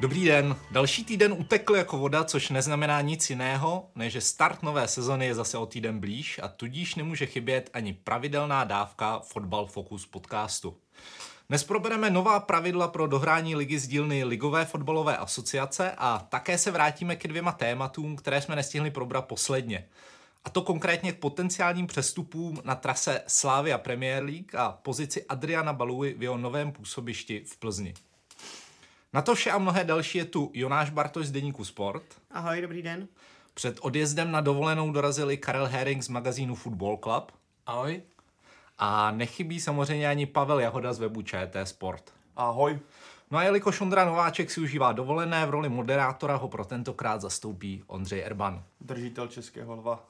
Dobrý den. Další týden utekl jako voda, což neznamená nic jiného, než že start nové sezony je zase o týden blíž a tudíž nemůže chybět ani pravidelná dávka Fotbal Focus podcastu. Dnes probereme nová pravidla pro dohrání ligy z dílny Ligové fotbalové asociace a také se vrátíme ke dvěma tématům, které jsme nestihli probrat posledně. A to konkrétně k potenciálním přestupům na trase Slávia Premier League a pozici Adriana Baluy v jeho novém působišti v Plzni. Na to vše a mnohé další je tu Jonáš Bartoš z Deníku Sport. Ahoj, dobrý den. Před odjezdem na dovolenou dorazili Karel Herring z magazínu Football Club. Ahoj. A nechybí samozřejmě ani Pavel Jahoda z webu ČT Sport. Ahoj. No a jelikož Ondra Nováček si užívá dovolené, v roli moderátora ho pro tentokrát zastoupí Ondřej Erban. Držitel českého lva.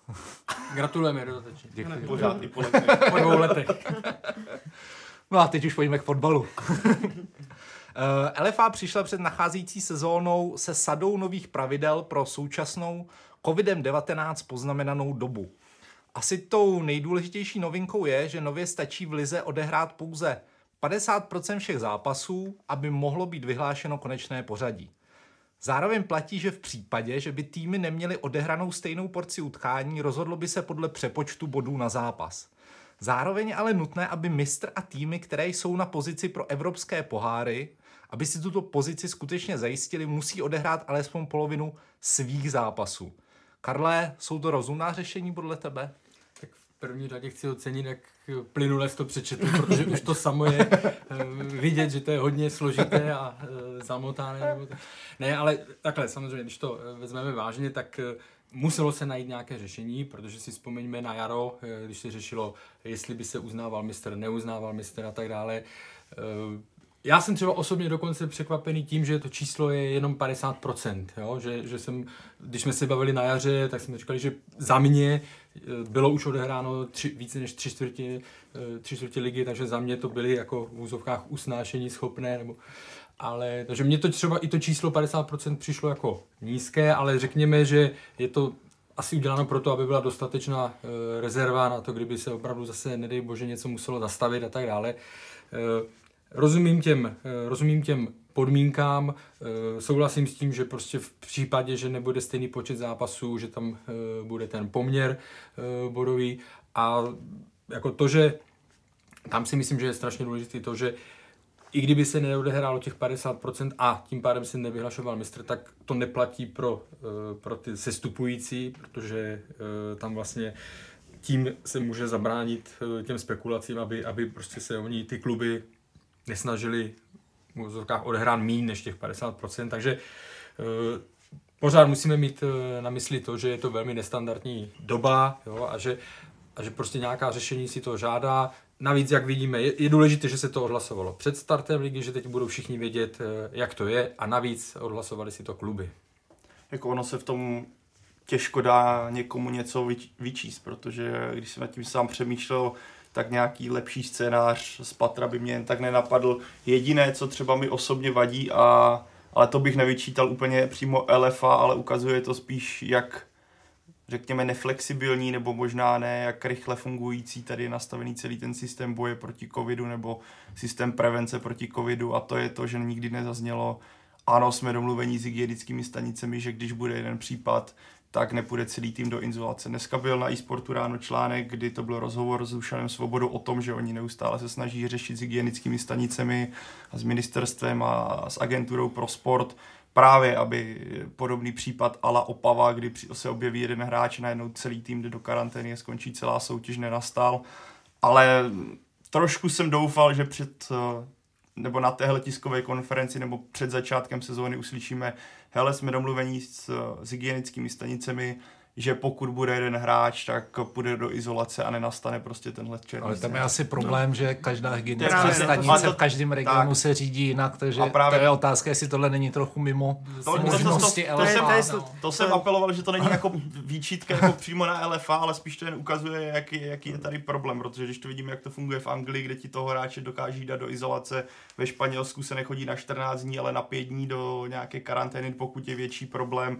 Gratulujeme dodatečně. Děkuji. Pořád i po. Po dvou letech. No a teď už pojďme k fotbalu. Eh, LFA přišla před nacházející sezónou se sadou nových pravidel pro současnou COVID-19 poznamenanou dobu. Asi tou nejdůležitější novinkou je, že nově stačí v lize odehrát pouze 50% všech zápasů, aby mohlo být vyhlášeno konečné pořadí. Zároveň platí, že v případě, že by týmy neměly odehranou stejnou porci utkání, rozhodlo by se podle přepočtu bodů na zápas. Zároveň ale nutné, aby mistr a týmy, které jsou na pozici pro evropské poháry, aby si tuto pozici skutečně zajistili, musí odehrát alespoň polovinu svých zápasů. Karle, jsou to rozumná řešení podle tebe? Tak v první řadě chci ocenit, jak plynule to přečetl, protože už to samo je eh, vidět, že to je hodně složité a eh, zamotané. Ne, ale takhle, samozřejmě, když to eh, vezmeme vážně, tak muselo se najít nějaké řešení, protože si vzpomeňme na jaro, když se řešilo, jestli by se uznával mistr, neuznával mistr a tak dále. Já jsem třeba osobně dokonce překvapený tím, že to číslo je jenom 50%, jo? Že, že jsem, když jsme se bavili na jaře, tak jsme říkali, že za mě eh, bylo už odehráno tři, více než tři čtvrtě, eh, tři čtvrtě ligy, takže za mě to byly jako v úzovkách usnášení schopné, nebo, ale, takže mě to třeba i to číslo 50% přišlo jako nízké, ale řekněme, že je to asi uděláno proto, aby byla dostatečná e, rezerva na to, kdyby se opravdu zase, nedej bože, něco muselo zastavit a tak dále. Rozumím těm, eh, rozumím těm podmínkám, eh, souhlasím s tím, že prostě v případě, že nebude stejný počet zápasů, že tam eh, bude ten poměr bodový. A jako to, že tam si myslím, že je strašně důležité to, že i kdyby se neodehrálo těch 50% a tím pádem se nevyhlašoval mistr, tak to neplatí pro, pro ty sestupující, protože tam vlastně tím se může zabránit těm spekulacím, aby, aby prostě se oni ty kluby nesnažili v úzovkách odehrát méně než těch 50%, takže uh, pořád musíme mít uh, na mysli to, že je to velmi nestandardní doba jo, a, že, a že prostě nějaká řešení si to žádá. Navíc, jak vidíme, je, je důležité, že se to odhlasovalo před startem ligy, že teď budou všichni vědět, uh, jak to je a navíc odhlasovali si to kluby. Jako ono se v tom těžko dá někomu něco vyčíst, protože když jsem nad tím sám přemýšlel, tak nějaký lepší scénář z Patra by mě jen tak nenapadl. Jediné, co třeba mi osobně vadí, a, ale to bych nevyčítal úplně přímo LFA, ale ukazuje to spíš, jak řekněme neflexibilní nebo možná ne, jak rychle fungující tady je nastavený celý ten systém boje proti covidu nebo systém prevence proti covidu a to je to, že nikdy nezaznělo ano, jsme domluvení s hygienickými stanicemi, že když bude jeden případ, tak nepůjde celý tým do izolace. Dneska byl na e-sportu ráno článek, kdy to byl rozhovor s Dušanem Svobodou o tom, že oni neustále se snaží řešit s hygienickými stanicemi a s ministerstvem a s agenturou pro sport právě, aby podobný případ ala Opava, kdy se objeví jeden hráč, najednou celý tým jde do karantény skončí celá soutěž, nenastal. Ale trošku jsem doufal, že před nebo na téhle tiskové konferenci nebo před začátkem sezóny uslyšíme, hele, jsme domluvení s, s hygienickými stanicemi, že pokud bude jeden hráč, tak půjde do izolace a nenastane prostě tenhle černý. Ale tam je asi problém, no. že každá hygienická no, stanice to- v každém regionu tak. se řídí jinak, takže A právě- to je otázka, jestli tohle není trochu mimo To, to, to, to, možnosti to, to, jsem, LFA. to, to jsem apeloval, že to není jako výčitka jako přímo na LFA, ale spíš to jen ukazuje, jaký, jaký je tady problém, protože když to vidíme, jak to funguje v Anglii, kde ti toho hráče dokáží dát do izolace, ve Španělsku se nechodí na 14 dní, ale na 5 dní do nějaké karantény, pokud je větší problém.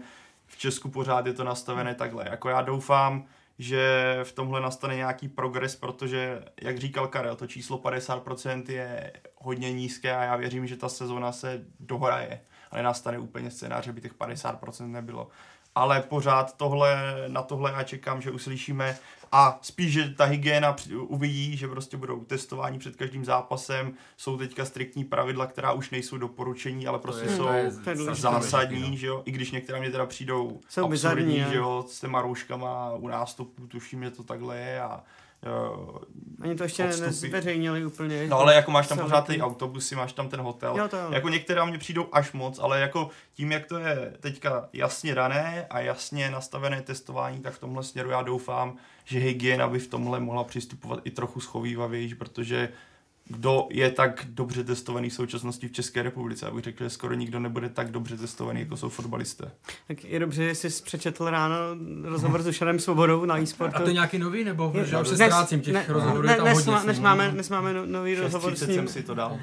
V Česku pořád je to nastavené takhle. Jako já doufám, že v tomhle nastane nějaký progres, protože, jak říkal Karel, to číslo 50% je hodně nízké a já věřím, že ta sezona se dohraje a nenastane úplně scénář, že by těch 50% nebylo. Ale pořád tohle, na tohle já čekám, že uslyšíme a spíš, že ta hygiena uvidí, že prostě budou testování před každým zápasem, jsou teďka striktní pravidla, která už nejsou doporučení, ale prostě je- jsou to je to je zásadní, že jo, i když některá mě teda přijdou Jsou absurdní, bizarní, že jo. s těma rouškama u nástupů, tuším, že to takhle je a Oni to ještě odstupy. nezveřejnili úplně. No ale jako máš tam pořád ty autobusy, máš tam ten hotel. Jo, to jo. Jako některá mě přijdou až moc, ale jako tím, jak to je teďka jasně dané a jasně nastavené testování, tak v tomhle směru já doufám, že hygiena by v tomhle mohla přistupovat i trochu schovývavěji, protože kdo je tak dobře testovaný v současnosti v České republice. Abych řekl, že skoro nikdo nebude tak dobře testovaný, jako jsou fotbalisté. Tak je dobře, že jsi přečetl ráno rozhovor s Dušanem Svobodou na e-sportu. A to je nějaký nový, nebo? Je- Že já už se ztrácím těch ne- rozhovorů, ne- tam dnes, hodně. dnes máme, dnes máme no- nový rozhovor s 6.30 ním. jsem si to dal.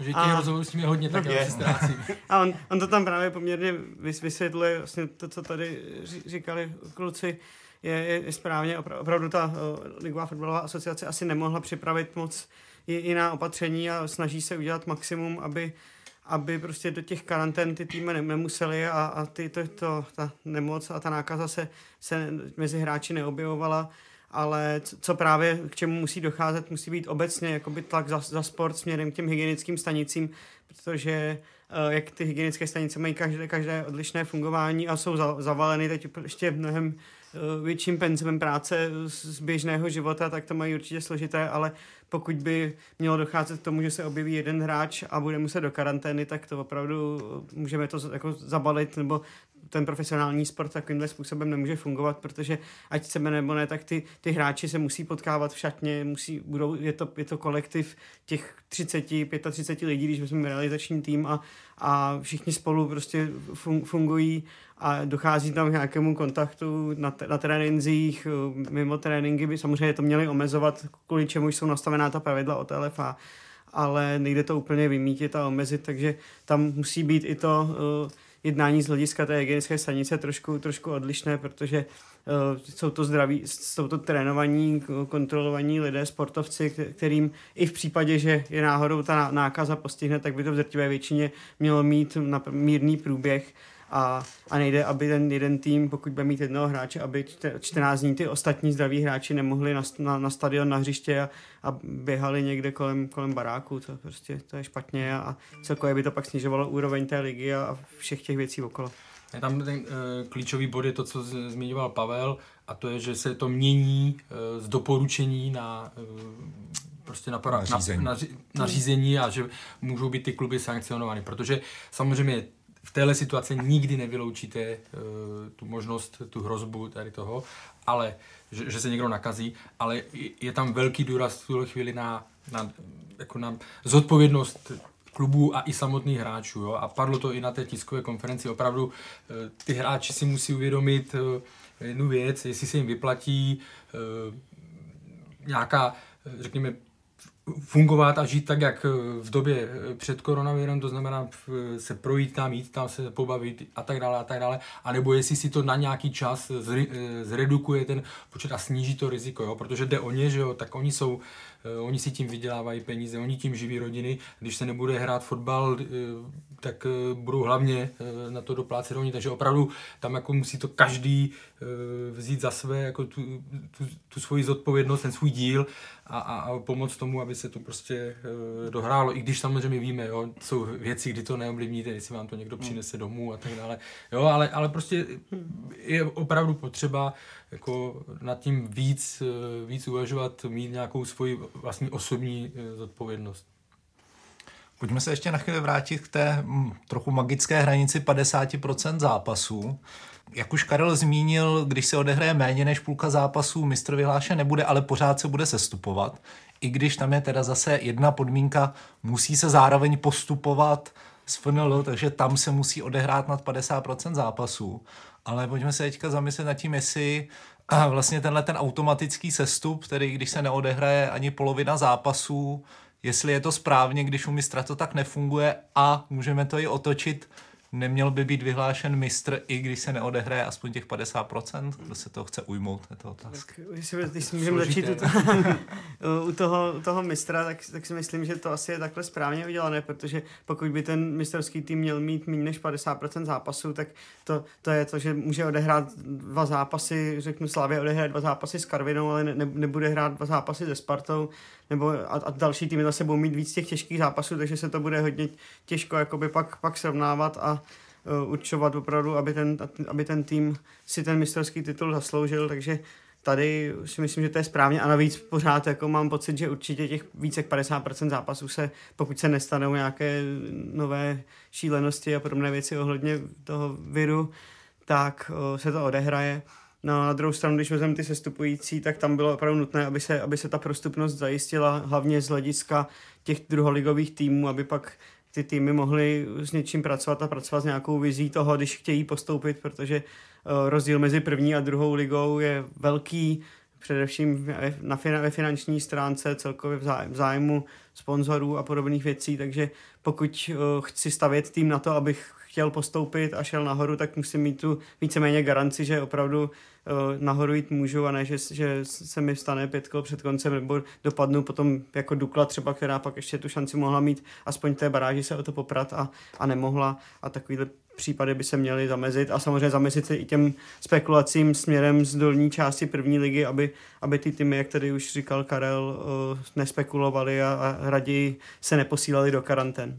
Že těch A- rozhovorů s ním je hodně, tak já Je. už se ztrácím. A on, on to tam právě poměrně vys- vysvětluje, vlastně to, co tady říkali kluci, je, je, je správně, opra- opravdu ta uh, Ligová fotbalová asociace asi nemohla připravit moc i- jiná opatření a snaží se udělat maximum, aby aby prostě do těch karantén ty týmy ne- nemuseli a, a ty, to, to, ta nemoc a ta nákaza se, se mezi hráči neobjevovala, ale co, právě k čemu musí docházet, musí být obecně jakoby tlak za, za sport směrem k těm hygienickým stanicím, protože eh, jak ty hygienické stanice mají každé, každé odlišné fungování a jsou za, zavaleny teď ještě mnohem větším penzumem práce z, z běžného života, tak to mají určitě složité, ale pokud by mělo docházet k tomu, že se objeví jeden hráč a bude muset do karantény, tak to opravdu eh, můžeme to jako zabalit, nebo ten profesionální sport takovýmhle způsobem nemůže fungovat, protože ať chceme nebo ne, tak ty, ty hráči se musí potkávat v šatně, musí, budou, je, to, je to kolektiv těch 30, 35 lidí, když jsme realizační tým a, a všichni spolu prostě fun, fungují a dochází tam k nějakému kontaktu na, te- na trénincích, eh, mimo tréninky by samozřejmě to měli omezovat, kvůli čemu jsou nastavená ta pravidla od LFA, ale nejde to úplně vymítit a omezit, takže tam musí být i to uh, jednání z hlediska té hygienické stanice trošku, trošku odlišné, protože uh, jsou to zdraví, jsou to trénovaní, kontrolovaní lidé, sportovci, kte- kterým i v případě, že je náhodou ta ná- nákaza postihne, tak by to v drtivé většině mělo mít na mírný průběh a, a nejde, aby ten jeden tým, pokud bude mít jednoho hráče, aby čte- 14 dní ty ostatní zdraví hráči nemohli na, na, na stadion, na hřiště a, a běhali někde kolem, kolem baráku, to prostě to je špatně a celkově by to pak snižovalo úroveň té ligy a, a všech těch věcí okolo. Je tam ten uh, klíčový bod je to, co zmiňoval Pavel, a to je, že se to mění uh, z doporučení na uh, prostě na, para, Nařízení. na, na, na řízení a že můžou být ty kluby sankcionovány, protože samozřejmě v téhle situaci nikdy nevyloučíte uh, tu možnost, tu hrozbu tady toho, ale že, že se někdo nakazí, ale je- tam velký důraz v tuhle chvíli na, na, jako na zodpovědnost klubů a i samotných hráčů. Jo? A padlo to i na té tiskové konferenci. Opravdu eh, ty hráči si musí uvědomit eh, jednu věc, jestli se jim vyplatí eh, nějaká, eh, řekněme, fungovat a žít tak, jak eh, v době eh, před koronavirem, to znamená v- se projít tam, jít tam, se pobavit a tak dále a tak dále, anebo jestli si to na nějaký čas eh, zredukuje ten počet a sníží to riziko, jo? protože jde o ně, že jo, tak oni jsou, eh, oni si tím vydělávají peníze, oni tím živí rodiny, když se nebude hrát fotbal, eh, tak eh, budou hlavně eh, na to doplácet oni, takže opravdu tam jako musí to každý eh, vzít za své jako tu, tu, tu svoji zodpovědnost, ten svůj díl a, a, a pomoct tomu, aby se to prostě eh, dohrálo, i když samozřejmě víme, jo, jsou věci, kdy to neovlivníte, jestli vám to někdo přinese domů a tak dále, jo, ale, ale prostě je opravdu potřeba jako nad tím víc, eh, víc uvažovat, mít nějakou svoji vlastní osobní eh, zodpovědnost. Pojďme se ještě na chvíli vrátit k té mm, trochu magické hranici 50% zápasů. Jak už Karel zmínil, když se odehraje méně než půlka zápasů, mistr vyhlášen nebude, ale pořád se bude sestupovat. I když tam je teda zase jedna podmínka, musí se zároveň postupovat z FNL, takže tam se musí odehrát nad 50% zápasů. Ale pojďme se teďka zamyslet nad tím, jestli vlastně tenhle ten automatický sestup, který když se neodehraje ani polovina zápasů, jestli je to správně, když u mistra to tak nefunguje a můžeme to i otočit, neměl by být vyhlášen mistr, i když se neodehraje aspoň těch 50%? Kdo se toho chce ujmout, je to otázka. Když si můžeme začít u, u, toho, u toho mistra, tak, tak si myslím, že to asi je takhle správně udělané, protože pokud by ten mistrovský tým měl mít méně než 50% zápasů, tak to, to je to, že může odehrát dva zápasy, řeknu Slavě odehrát dva zápasy s Karvinou, ale ne, nebude hrát dva zápasy se Spartou, nebo a, a další týmy zase budou mít víc těch těžkých zápasů, takže se to bude hodně těžko jakoby pak, pak srovnávat a uh, určovat opravdu, aby ten, aby ten tým si ten mistrovský titul zasloužil, takže tady si myslím, že to je správně a navíc pořád jako mám pocit, že určitě těch více jak 50% zápasů se, pokud se nestanou nějaké nové šílenosti a podobné věci ohledně toho viru, tak uh, se to odehraje. No na druhou stranu, když vezmeme ty sestupující, tak tam bylo opravdu nutné, aby se, aby se ta prostupnost zajistila, hlavně z hlediska těch druholigových týmů, aby pak ty týmy mohly s něčím pracovat a pracovat s nějakou vizí toho, když chtějí postoupit, protože uh, rozdíl mezi první a druhou ligou je velký, především na, finanční stránce, celkově v zájmu sponzorů a podobných věcí, takže pokud uh, chci stavět tým na to, abych chtěl postoupit a šel nahoru, tak musím mít tu víceméně garanci, že opravdu uh, nahoru jít můžu a ne, že, že se mi stane pět kol před koncem nebo dopadnu potom jako Dukla třeba, která pak ještě tu šanci mohla mít aspoň té baráži se o to poprat a, a nemohla a takovýhle případy by se měly zamezit a samozřejmě zamezit se i těm spekulacím směrem z dolní části první ligy, aby, aby ty týmy, jak tady už říkal Karel, uh, nespekulovali a, a raději se neposílali do karantén.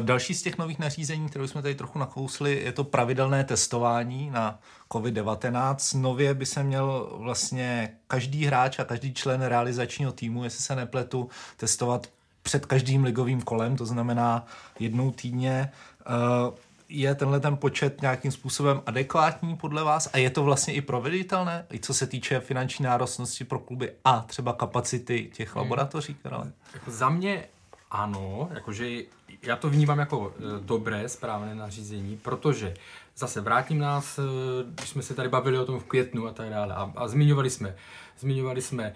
Další z těch nových nařízení, které jsme tady trochu nakousli, je to pravidelné testování na COVID-19. Nově by se měl vlastně každý hráč a každý člen realizačního týmu, jestli se nepletu, testovat před každým ligovým kolem, to znamená jednou týdně. Eh, je tenhle ten počet nějakým způsobem adekvátní podle vás a je to vlastně i proveditelné, i co se týče finanční nárostnosti pro kluby a třeba kapacity těch hmm. laboratoří? Hmm. Jako za mě ano, jakože já to vnímám jako e, dobré, správné nařízení, protože zase vrátím nás, e, když jsme se tady bavili o tom v květnu a tak dále a, a zmiňovali jsme, zmiňovali jsme e,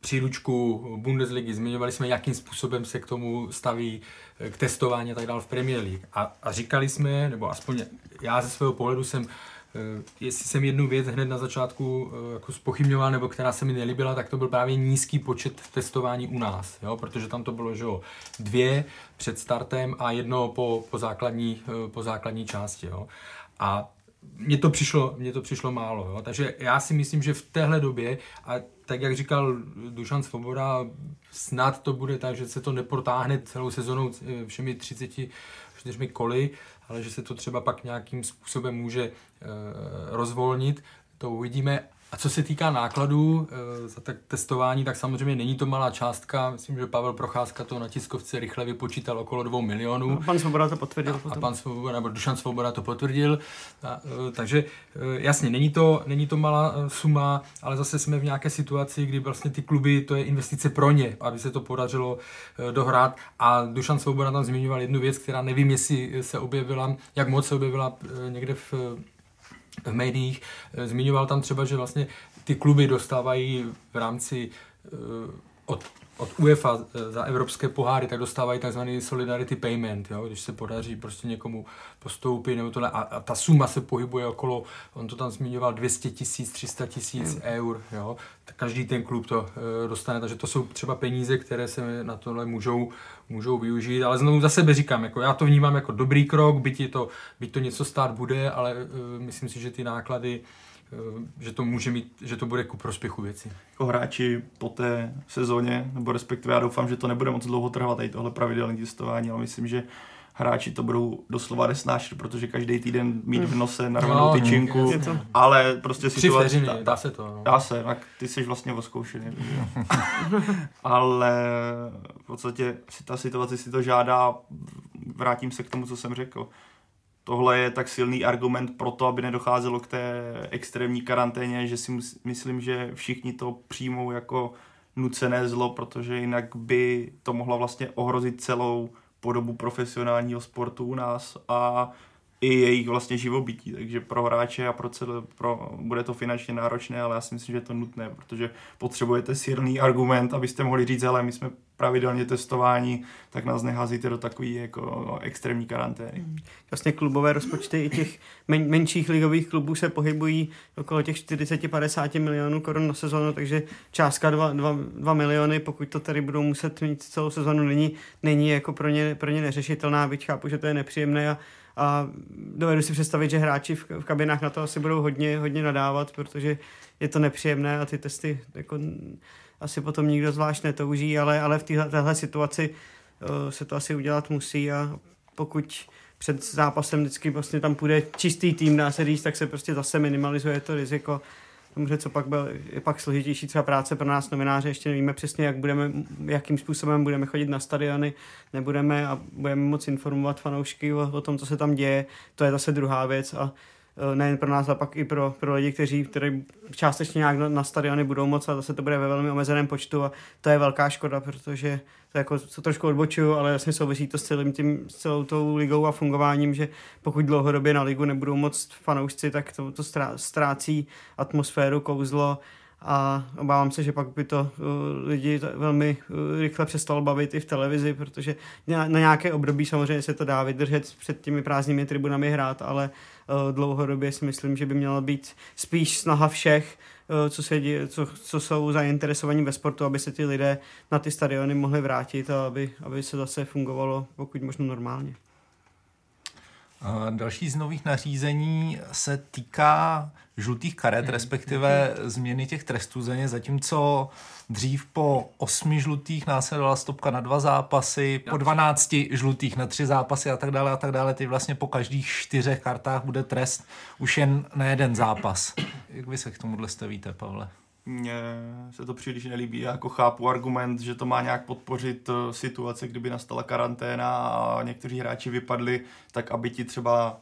příručku Bundesligy, zmiňovali jsme, jakým způsobem se k tomu staví e, k testování a tak dále v Premier League. A, a říkali jsme, nebo aspoň já ze svého pohledu jsem jestli jsem jednu věc hned na začátku eh, jako spochybňoval, nebo která se mi nelíbila, tak to byl právě nízký počet testování u nás, jo? protože tam to bylo že jo, dvě před startem a jedno po, po, základní, eh, po základní části. Jo? A mně to přišlo, mně to přišlo málo. Jo? Takže já si myslím, že v téhle době, a tak jak říkal Dušan Svoboda, snad to bude tak, že se to neprotáhne celou sezonou všemi 34 koly, ale že se to třeba pak nějakým způsobem může e, rozvolnit, to uvidíme. A co se týká nákladů e, za tak testování, tak samozřejmě není to malá částka. Myslím, že Pavel Procházka to na tiskovce rychle vypočítal okolo dvou milionů. No, pan Svoboda to potvrdil. A, potom. a pan Svoboda, nebo Dušan Svoboda to potvrdil. A, e, takže e, jasně, není to, není to malá suma, ale zase jsme v nějaké situaci, kdy vlastně ty kluby, to je investice pro ně, aby se to podařilo e, dohrát. A Dušan Svoboda tam zmiňoval jednu věc, která nevím, jestli se objevila, jak moc se objevila e, někde v v médiích. Eh, zmiňoval tam třeba, že vlastně ty kluby dostávají v rámci eh, od od UEFA eh, za evropské poháry, tak dostávají takzvaný solidarity payment, jo? když se podaří prostě někomu postoupit nebo tohle. A, a ta suma se pohybuje okolo, on to tam zmiňoval, 200 tisíc, 300 tisíc hmm. eur. Jo? Tak každý ten klub to e, dostane, takže to jsou třeba peníze, které se na tohle můžou, můžou využít. Ale znovu za sebe říkám, jako já to vnímám jako dobrý krok, byť, to, byť to něco stát bude, ale e, myslím si, že ty náklady že to může mít, že to bude ku prospěchu věci. Jako hráči po té sezóně, nebo respektive já doufám, že to nebude moc dlouho trvat tady tohle pravidelné testování, ale myslím, že hráči to budou doslova nesnášet, protože každý týden mít v nose narvanou no, tyčinku, to... ale prostě si to... Vteřiny, dá se to. No. Dá se, tak ty jsi vlastně oskoušený. ale v podstatě si ta situace si to žádá, vrátím se k tomu, co jsem řekl tohle je tak silný argument pro to, aby nedocházelo k té extrémní karanténě, že si myslím, že všichni to přijmou jako nucené zlo, protože jinak by to mohlo vlastně ohrozit celou podobu profesionálního sportu u nás a i jejich vlastně živobytí, takže pro hráče a pro celé, pro, bude to finančně náročné, ale já si myslím, že je to nutné, protože potřebujete silný argument, abyste mohli říct, ale my jsme pravidelně testováni, tak nás neházíte do takové jako extrémní karantény. Vlastně klubové rozpočty i těch men, menších ligových klubů se pohybují okolo těch 40-50 milionů korun na sezonu, takže částka 2, 2, 2 miliony, pokud to tady budou muset mít celou sezonu, není, není jako pro ně, pro ně neřešitelná, byť chápu, že to je nepříjemné a a dovedu si představit, že hráči v, v kabinách na to asi budou hodně, hodně nadávat, protože je to nepříjemné a ty testy jako asi potom nikdo zvlášť netouží, ale, ale v téhle situaci uh, se to asi udělat musí a pokud před zápasem vždycky vlastně tam půjde čistý tým, dá se říct, tak se prostě zase minimalizuje to riziko Samozřejmě, co pak byl, je pak složitější třeba práce pro nás novináře, ještě nevíme přesně, jak budeme, jakým způsobem budeme chodit na stadiony, nebudeme a budeme moc informovat fanoušky o, o tom, co se tam děje, to je zase druhá věc a nejen pro nás, ale pak i pro, pro lidi, kteří, kteří částečně nějak na, na stadiony budou moc a zase to bude ve velmi omezeném počtu a to je velká škoda, protože to jako to trošku odbočuju, ale jasně souvisí to s, celým tím, s celou tou ligou a fungováním, že pokud dlouhodobě na ligu nebudou moc fanoušci, tak to, to ztrácí atmosféru, kouzlo a obávám se, že pak by to uh, lidi velmi uh, rychle přestalo bavit i v televizi, protože na, na nějaké období samozřejmě se to dá vydržet před těmi prázdnými tribunami hrát, ale uh, dlouhodobě si myslím, že by měla být spíš snaha všech Eh, co, se děje, co, co jsou zainteresovaní ve sportu, aby se ty lidé na ty stadiony mohli vrátit a aby, aby se zase fungovalo pokud možno normálně. Další z nových nařízení se týká žlutých karet, respektive změny těch trestů za ně, zatímco dřív po osmi žlutých následovala stopka na dva zápasy, po dvanácti žlutých na tři zápasy a tak dále a tak dále. Teď vlastně po každých čtyřech kartách bude trest už jen na jeden zápas. Jak vy se k tomuhle stavíte, Pavle? Mně se to příliš nelíbí. Já jako chápu argument, že to má nějak podpořit eh, situace, kdyby nastala karanténa a někteří hráči vypadli, tak aby ti třeba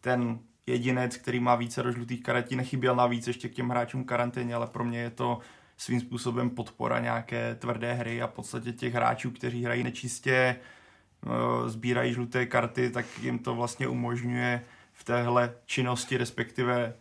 ten jedinec, který má více do žlutých karetí, nechyběl navíc ještě k těm hráčům karanténě, ale pro mě je to svým způsobem podpora nějaké tvrdé hry a v podstatě těch hráčů, kteří hrají nečistě, eh, sbírají žluté karty, tak jim to vlastně umožňuje v téhle činnosti, respektive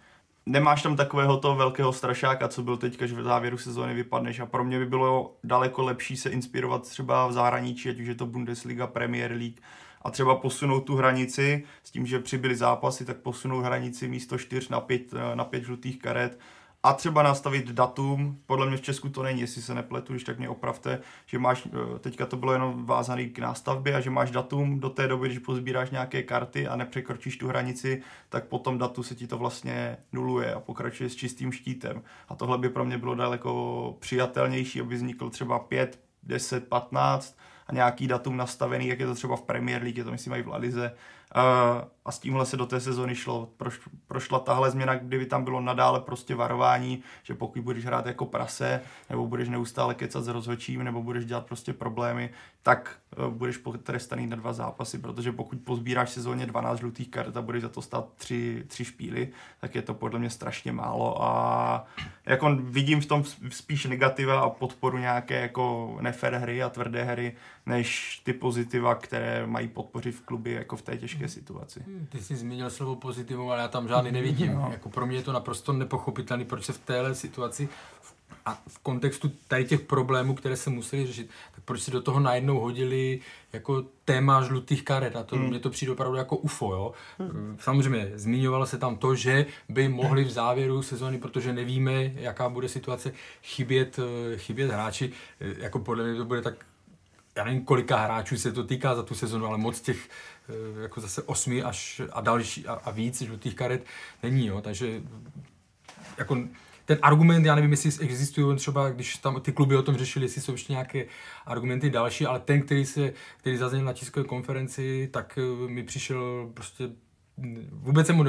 nemáš tam takového toho velkého strašáka, co byl teďka, že v závěru sezóny vypadneš. A pro mě by bylo daleko lepší se inspirovat třeba v zahraničí, ať už je to Bundesliga, Premier League a třeba posunout tu hranici s tím, že přibyly zápasy, tak posunout hranici místo 4 na 5, na 5 žlutých karet a třeba nastavit datum, podle mě v Česku to není, jestli se nepletu, když tak mě opravte, že máš, eh, teďka to bylo jenom vázaný k nástavbě a že máš datum do té doby, když pozbíráš nějaké karty a nepřekročíš tu hranici, tak potom datu se ti to vlastně nuluje a pokračuje s čistým štítem. A tohle by pro mě bylo daleko přijatelnější, aby vznikl třeba 5, 10, 15 a nějaký datum nastavený, jak je to třeba v Premier League, to myslím i v Lalize, a s tímhle se do té sezony šlo. Proš, prošla tahle změna, kdyby tam bylo nadále prostě varování, že pokud budeš hrát jako prase, nebo budeš neustále kecat s rozhodčím, nebo budeš dělat prostě problémy, tak uh, budeš potrestaný na dva zápasy, protože pokud pozbíráš sezóně 12 žlutých karet a budeš za to stát tři, tři špíly, tak je to podle mě strašně málo a jako vidím v tom spíš negativa a podporu nějaké jako nefer hry a tvrdé hry, než ty pozitiva, které mají podpořit v klubi jako v té těžké situaci. Ty jsi zmínil slovo pozitivum, ale já tam žádný nevidím. No. Jako pro mě je to naprosto nepochopitelné, proč se v téhle situaci a v kontextu tady těch problémů, které se museli řešit, tak proč si do toho najednou hodili jako téma žlutých karet a to hmm. mě to přijde opravdu jako UFO, jo. Hmm. Samozřejmě zmiňovalo se tam to, že by mohli v závěru sezóny, protože nevíme, jaká bude situace, chybět, eh, chybět hráči, eh, jako podle mě to bude tak já nevím, kolika hráčů se to týká za tu sezonu, ale moc těch eh, jako zase osmi až a další a, a víc žlutých karet není, jo, takže jako ten argument, já nevím, jestli existují třeba, když tam ty kluby o tom řešili, jestli jsou ještě nějaké argumenty další, ale ten, který se, který zazněl na tiskové konferenci, tak eh, mi přišel prostě vůbec jsem mu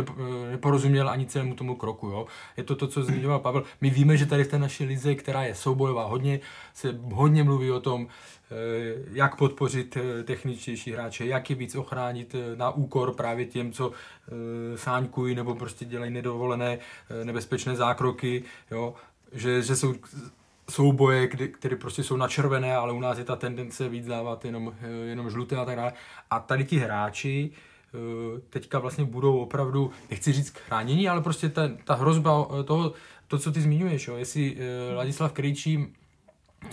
neporozuměl ani celému tomu kroku. Jo. Je to to, co zmiňoval Pavel. My víme, že tady v té naší lize, která je soubojová, hodně se hodně mluví o tom, eh, jak podpořit eh, techničtější hráče, jak je víc ochránit eh, na úkor právě těm, co sáňkují nebo prostě dělají nedovolené nebezpečné zákroky, jo. Že, že jsou souboje, které prostě jsou načervené, ale u nás je ta tendence víc dávat jenom, jenom žluté a tak dále. A tady ti hráči eh, teďka vlastně budou opravdu, nechci říct chránění, ale prostě ta, ta hrozba eh, toho, to, co ty zmiňuješ, jo, jestli eh, Ladislav Krejčí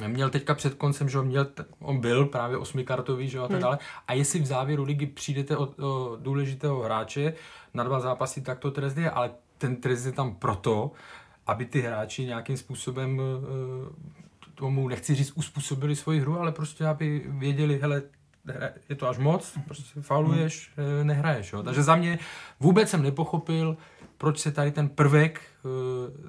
měl teďka před koncem, že měl, on byl právě osmikartový, že a tak hmm. dále. A jestli v závěru ligy přijdete od, od důležitého hráče na dva zápasy, tak to trest je, ale ten trest je tam proto, aby ty hráči nějakým způsobem eh, tomu, nechci říct, uspůsobili svoji hru, ale prostě aby věděli, hele, je to až moc, prostě fauluješ, hmm. nehraješ. Jo. Takže za mě vůbec jsem nepochopil, proč se tady ten prvek uh,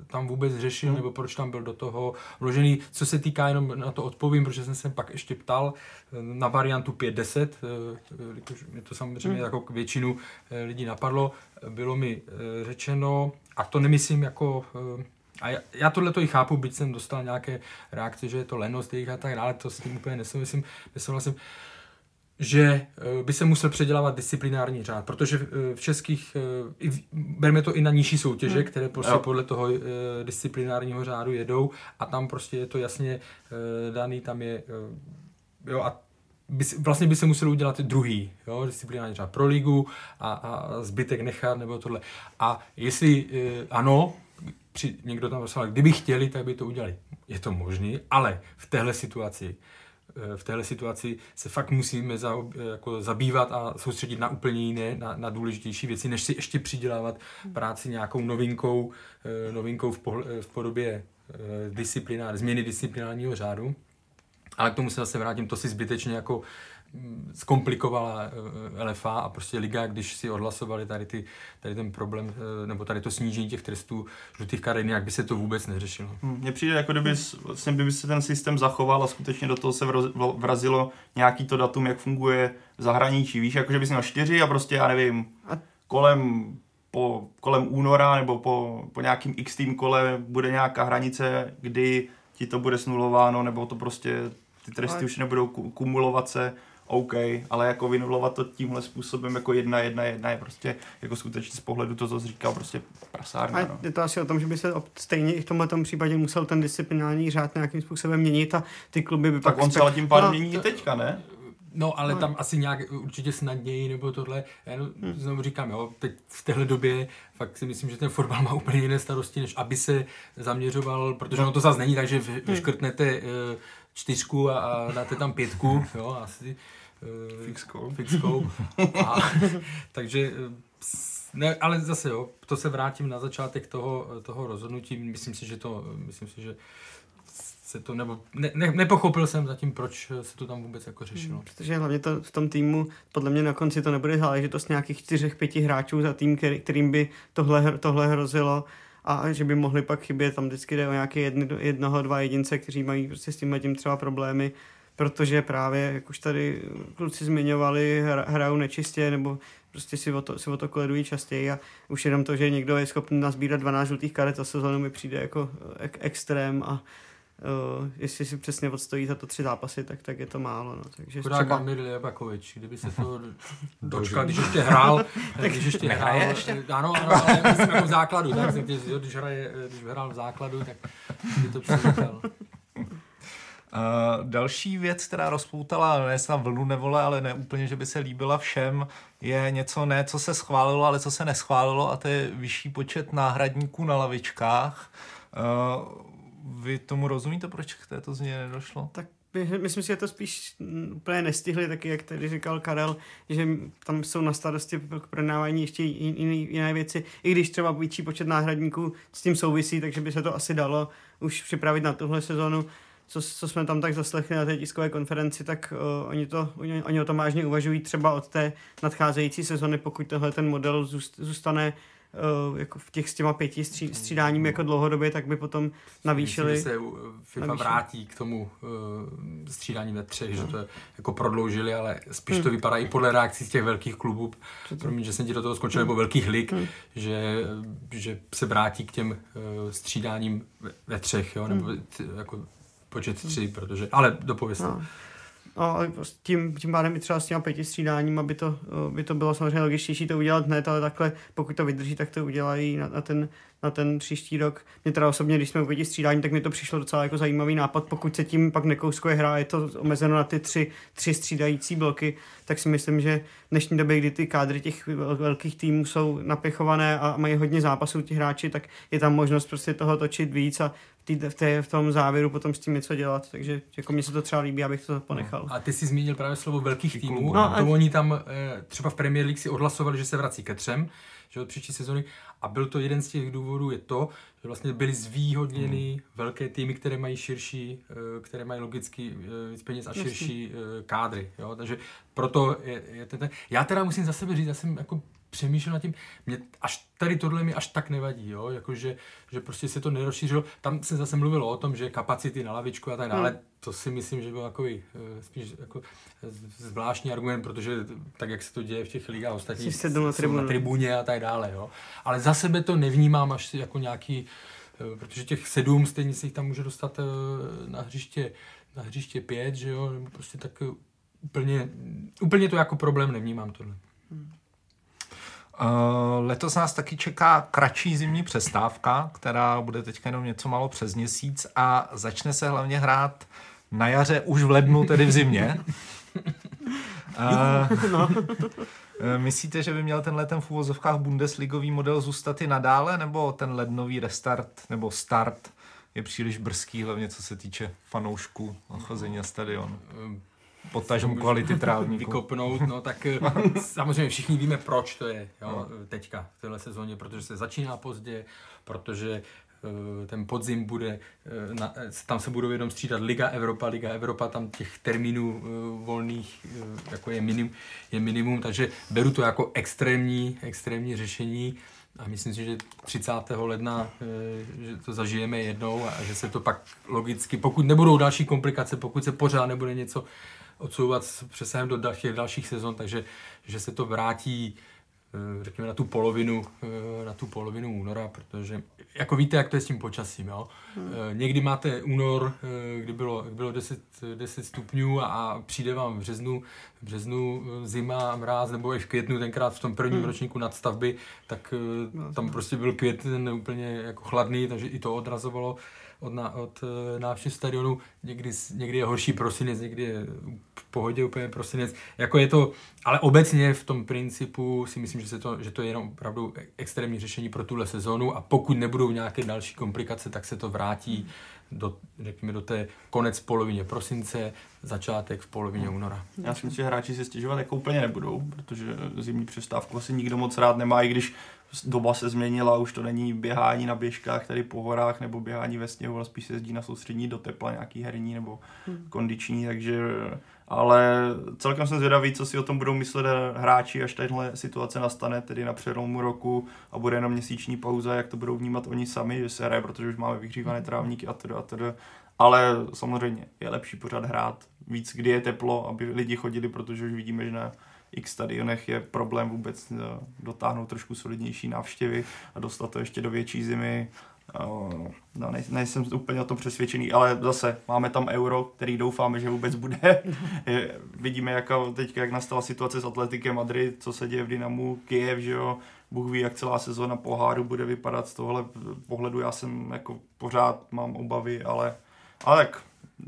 tam vůbec řešil, hmm. nebo proč tam byl do toho vložený. Co se týká, jenom na to odpovím, protože jsem se pak ještě ptal na variantu 5-10, uh, mě to samozřejmě hmm. jako většinu uh, lidí napadlo, bylo mi uh, řečeno, a to nemyslím jako... Uh, a já, já tohle to i chápu, byť jsem dostal nějaké reakce, že je to lenost jejich a tak dále, to s tím úplně nesouhlasím, nesouhlasím že eh, by se musel předělávat disciplinární řád, protože eh, v českých, eh, bereme to i na nižší soutěže, hmm. které prostě jo. podle toho disciplinárního řádu jedou a tam prostě je to jasně daný, tam je, jo a by, vlastně by se musel udělat druhý jo, disciplinární řád pro ligu a, a zbytek nechat nebo tohle. A jestli ano, při, někdo tam poslal, kdyby chtěli, tak by to udělali. Je to možné, ale v téhle situaci v téhle situaci se fakt musíme za, eh, jako zabývat a soustředit na úplně jiné, na, na důležitější věci, než si ještě přidělávat práci nějakou novinkou, eh, novinkou v, pohl, v podobě disciplinár, změny disciplinárního řádu. Ale k tomu se zase vrátím, to si zbytečně jako zkomplikovala eh, LFA a prostě liga, když si odhlasovali tady, ty, tady ten problém, eh, nebo tady to snížení těch trestů žlutých karet, jak by se to vůbec neřešilo. Hm, mně přijde, jako kdyby, vlastně by se ten systém zachoval a skutečně do toho se vrazilo nějaký to datum, jak funguje v zahraničí. Víš, jako že bys měl čtyři a prostě, já nevím, kolem po, kolem února nebo po, po nějakým x tým kole bude nějaká hranice, kdy ti to bude snulováno, nebo to prostě ty tresty už nebudou kumulovat se OK, ale jako vynulovat to tímhle způsobem jako jedna, jedna, jedna je prostě jako skutečně z pohledu to, co jsi říkal, prostě prasárna. No. Je to asi o tom, že by se stejně i v tomhle případě musel ten disciplinární řád nějakým způsobem měnit a ty kluby by tak pak... on se ale tím pádem no, mění to... teďka, ne? No, ale no. tam asi nějak určitě snadněji nebo tohle. Já jenom hmm. znovu říkám, jo, teď v téhle době fakt si myslím, že ten fotbal má úplně jiné starosti, než aby se zaměřoval, protože no to zase není tak, že vyškrtnete hmm. uh, čtyřku a, a dáte tam pětku, jo, asi fixkou. fixkou. A, takže eh, ne, ale zase jo, to se vrátím na začátek toho, toho rozhodnutí. Myslím si, že to, myslím si, že se to, nebo ne, ne, nepochopil jsem zatím, proč se to tam vůbec jako řešilo. Hmm, protože hlavně to v tom týmu, podle mě na konci to nebude záležitost nějakých čtyřech, pěti hráčů za tým, který, kterým by tohle, tohle hrozilo a že by mohli pak chybět, tam vždycky jde o nějaké jedny, jednoho, dva jedince, kteří mají prostě s tím tím třeba problémy, protože právě, jak už tady kluci zmiňovali, hrajou nečistě nebo prostě si o to, si o to kledují častěji a už jenom to, že někdo je schopný nazbírat 12 žlutých karet za sezónu mi přijde jako ek- extrém a uh, jestli si přesně odstojí za to tři zápasy, tak, tak je to málo. No. Takže Chudák třeba... Amir Lebakovič, kdyby se to dočkal, když ještě hrál, tak když ještě hrál, ještě? ano, ano, ale myslím jako v základu, tak když, když, hraje, když hrál v základu, tak by to přivítal. Uh, další věc, která rozpoutala ne snad vlnu nevole, ale ne úplně, že by se líbila všem, je něco ne, co se schválilo, ale co se neschválilo a to je vyšší počet náhradníků na lavičkách. Uh, vy tomu rozumíte, proč k této změně nedošlo? Tak myslím si, že to spíš úplně nestihli, taky jak tady říkal Karel, že tam jsou na starosti k prodávání ještě jiné, jiné věci, i když třeba větší počet náhradníků s tím souvisí, takže by se to asi dalo už připravit na tuhle sezonu. Co, co jsme tam tak zaslechli na té tiskové konferenci, tak uh, oni, to, oni, oni o tom vážně uvažují třeba od té nadcházející sezony, pokud tohle ten model zůstane uh, jako v těch s těma pěti stří, střídáním jako dlouhodobě, tak by potom navýšili. Myslím, že se FIFA navýšili. vrátí k tomu uh, střídání ve třech, hmm. že to je, jako prodloužili, ale spíš hmm. to vypadá i podle reakcí z těch velkých klubů, promiň, že jsem ti do toho skočil, hmm. nebo velkých lig, hmm. že, že se vrátí k těm uh, střídáním ve, ve třech, jo, nebo hmm. t, jako počet tři, protože, ale dopověst. No. A prostě tím, tím pádem i třeba s těma pěti střídáním, aby to, eh, by to bylo samozřejmě logičtější to udělat hned, ale takhle, pokud to vydrží, tak to udělají na, na, ten, na ten příští rok. Mě teda osobně, když jsme u pěti střídání, tak mi to přišlo docela jako zajímavý nápad, pokud se tím pak nekouskuje hra, je to omezeno na ty tři, tři střídající bloky, tak si myslím, že v dnešní době, kdy ty kádry těch velkých týmů jsou napěchované a mají hodně zápasů ti hráči, tak je tam možnost prostě toho točit víc a v, té, v tom závěru potom s tím něco dělat, takže jako mně se to třeba líbí, abych to ponechal. No. A ty jsi zmínil právě slovo velkých týmů no, a to a... oni tam eh, třeba v Premier League si odhlasovali, že se vrací ke třem, že od příští sezony a byl to jeden z těch důvodů je to, že vlastně byly zvýhodněny hmm. velké týmy, které mají širší, eh, které mají logicky eh, víc peněz a širší kádry. Jo? Takže proto je, je ten, já teda musím za sebe říct, já jsem jako přemýšlel nad tím, mě až tady tohle mi až tak nevadí, jo, jakože, že prostě se to nerozšířilo. Tam se zase mluvilo o tom, že kapacity na lavičku a tak dále, hmm. to si myslím, že byl takový uh, spíš jako zvláštní argument, protože tak, jak se to děje v těch ligách ostatních, jsou na, na tribuně a tak dále, jo. Ale za sebe to nevnímám až jako nějaký, uh, protože těch sedm stejně se jich tam může dostat uh, na hřiště, na hřiště pět, že jo, prostě tak úplně, úplně to jako problém nevnímám tohle. Hmm. Uh, letos nás taky čeká kratší zimní přestávka, která bude teď jenom něco málo přes měsíc a začne se hlavně hrát na jaře už v lednu, tedy v zimě. Uh, no. Myslíte, že by měl tenhle ten v úvozovkách Bundesligový model zůstat i nadále, nebo ten lednový restart nebo start je příliš brzký, hlavně co se týče fanoušků a chození na stadion? Potažmo kvality trávníku. Vykopnout, no tak eh, samozřejmě všichni víme, proč to je jo, no. teďka v téhle sezóně, protože se začíná pozdě, protože eh, ten podzim bude, eh, tam se budou jenom střídat Liga Evropa, Liga Evropa, tam těch termínů volných jako je, minim, je minimum, takže beru to jako extrémní, extrémní řešení a myslím si, že 30. ledna že to zažijeme jednou a že se to pak logicky, pokud nebudou další komplikace, pokud se pořád nebude něco odsouvat přesahem do těch dalších sezon, takže že se to vrátí eh, řekněme na tu polovinu, eh, na tu polovinu února, protože jako víte, jak to je s tím počasím, jo? Hmm. Eh, někdy máte únor, kdy bylo, bylo 10, 10 stupňů a přijde vám v březnu, v březnu zima, mráz, nebo i v květnu, tenkrát v tom prvním hmm. ročníku nadstavby, tak tam prostě byl květen úplně jako chladný, takže i to odrazovalo od, na, od eh, návštěv stadionu. Někdy, někdy je horší prosinec, někdy je v pohodě úplně prosinec. Jako je to, ale obecně v tom principu si myslím, že, se to, že to je jenom opravdu extrémní řešení pro tuhle sezónu a pokud nebudou nějaké další komplikace, tak se to vrátí do, řekněme, do té konec polovině prosince, začátek v polovině února. Já si myslím, že hráči se stěžovat jako úplně nebudou, protože zimní přestávku asi nikdo moc rád nemá, i když doba se změnila, už to není běhání na běžkách tady po horách nebo běhání ve sněhu, ale spíš se jezdí na soustřední do tepla, nějaký herní nebo hmm. kondiční, takže ale celkem jsem zvědavý, co si o tom budou myslet hráči, až tahle situace nastane, tedy na přelomu roku a bude jenom měsíční pauza, jak to budou vnímat oni sami, že se hraje, protože už máme vyhřívané trávníky a tedy a tedy. Ale samozřejmě je lepší pořád hrát víc, kdy je teplo, aby lidi chodili, protože už vidíme, že na x stadionech je problém vůbec eh, dotáhnout trošku solidnější návštěvy a dostat to ještě do větší zimy. Eh, no, nej, nejsem úplně o tom přesvědčený, ale zase máme tam euro, který doufáme, že vůbec bude. Vidíme, jak teď, jak nastala situace s Atletikem Madrid, co se děje v Dynamu, Kiev, že jo, Bůh ví, jak celá sezóna poháru bude vypadat z tohle pohledu. Já jsem jako pořád mám obavy, ale, ale tak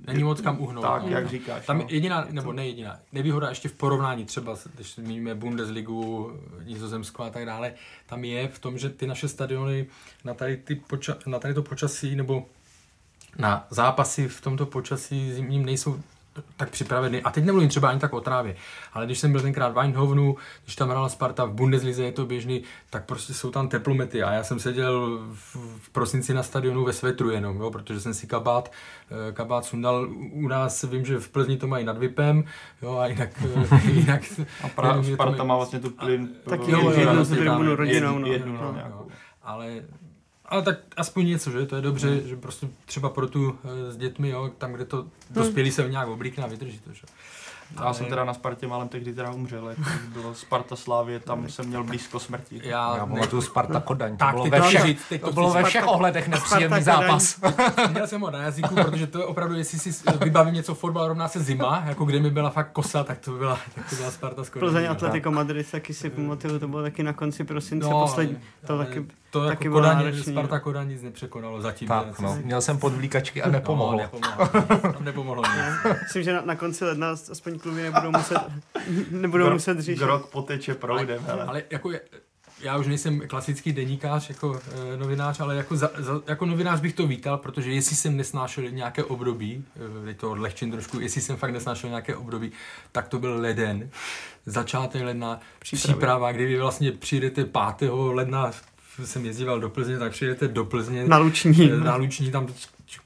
Není moc kam uhnout. Tak, no. jak říkáš. Tam no. jediná, nebo ne jediná, nevýhoda ještě v porovnání třeba, když zmíníme Bundesligu, Nizozemsko a tak dále, tam je v tom, že ty naše stadiony na tady, ty poča- na tady to počasí nebo na zápasy v tomto počasí zimním nejsou tak připravený. A teď nemluvím třeba ani tak o trávě, ale když jsem byl tenkrát v Eindhovenu, když tam hrála Sparta v Bundeslize, je to běžný, tak prostě jsou tam teplomety a já jsem seděl v, v prosinci na stadionu ve svetru jenom, jo, protože jsem si kabát, eh, kabát sundal. U nás vím, že v Plzni to mají nad VIPem, jo, a jinak... eh, jinak A pra, to Sparta mají- má vlastně tu plyn... Taky Jo, jo, jednu jo, jo, tribunu jo, rodinou. no. jednu, No. no, nějakou. ale, ale tak aspoň něco, že? To je dobře, že prostě třeba pro tu eh, s dětmi, jo, tam, kde to dospělí se nějak oblíkne a vydrží to, že? Já jsem teda na Spartě málem tehdy teda umřel, jako bylo Sparta Slávě, tam jsem měl blízko smrti. Já, Já pamatuju Sparta Kodaň, to Tak, bylo ve to všech, říct, to to bylo ve všech ohledech nepříjemný Sparta zápas. měl jsem ho na jazyku, protože to je opravdu, jestli si vybavím něco fotbal rovná se zima, jako kde mi byla fakt kosa, tak to byla, tak to byla Sparta skoro. Plzeň Atletico Madrid taky si pamatuju, to bylo taky na konci prosince No, poslední. To taky, to taky jako Kodaň, náročný, Sparta. Kodaň nic nepřekonalo zatím. Tak, ne, no, měl jsem podvlíkačky a No, nepomohlo. nepomohlo. Tam nepomohlo nic. myslím, že na, na konci ledna aspoň kluby nebudou muset, nebudou Gro- muset řešit. Grok poteče proudem, hele. Ale jako je, já už nejsem klasický deníkář jako e, novinář, ale jako, za, za, jako novinář bych to vítal, protože jestli jsem nesnášel nějaké období, e, to odlehčím trošku, jestli jsem fakt nesnášel nějaké období, tak to byl leden, začátek ledna, Přípravy. příprava, kdy vy vlastně přijdete 5. ledna, jsem jezdíval do Plzně, tak přijdete do Plzně, Na Luční. Eh, na Luční, tam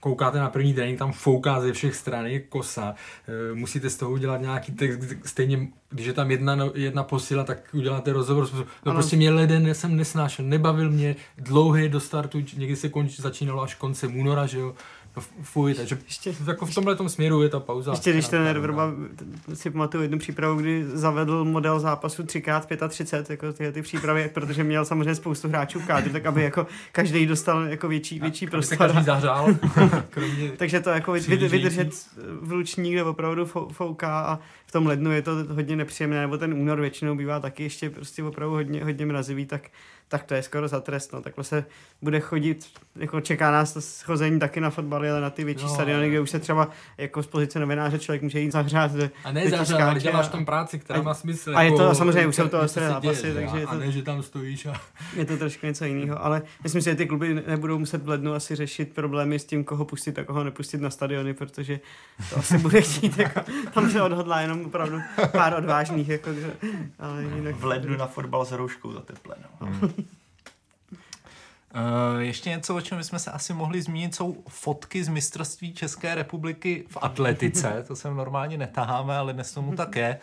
koukáte na první trénink, tam fouká ze všech stran, je kosa, Eh, musíte z toho udělat nějaký text, stejně, když je tam jedna, no- jedna posila, tak uděláte rozhovor, no Ano. prostě mě leden jsem nesnášel, nebavil mě, dlouhý do startu, někdy se konč, začínalo až koncem února, že jo, no fuj, takže Ještě- jako v tomhle směru je ta pauza. Ještě když ten no. si pamatuju jednu přípravu, kdy zavedl model zápasu 3x35, jako ty, ty přípravy, protože měl samozřejmě spoustu hráčů v kádru, tak aby jako každý dostal jako větší, větší prostor. každý zahřál, kromě Takže to jako vydržet v Luční, kde opravdu fou- fouká a tom lednu je to hodně nepříjemné, nebo ten únor většinou bývá taky ještě prostě opravdu hodně, hodně mrazivý, tak, tak to je skoro za trest. No. Takhle se bude chodit, jako čeká nás to schození taky na fotbaly, ale na ty větší Jo, stadiony, kde už se třeba jako z pozice novináře člověk může jít zahřát. A ne zahřál, ale děláš tam práci, která a- má smysl. a je to- jako, samozřejmě už jsou to ostré zápasy, děje, takže a, je to- a ne, že tam stojíš a... je to trošku něco jiného, ale myslím si, že ty kluby nebudou muset v lednu asi řešit problémy s tím, koho pustit a koho nepustit na stadiony, protože to asi bude chtít, jako, tam se odhodlá jenom opravdu pár odvážných, jako, že- ale jinak... V lednu na fotbal s rouškou za teple, no. Uh, ještě něco, o čem bychom se asi mohli zmínit, jsou fotky z mistrovství České republiky v atletice, to sem normálně netaháme, ale dnes tomu tak je,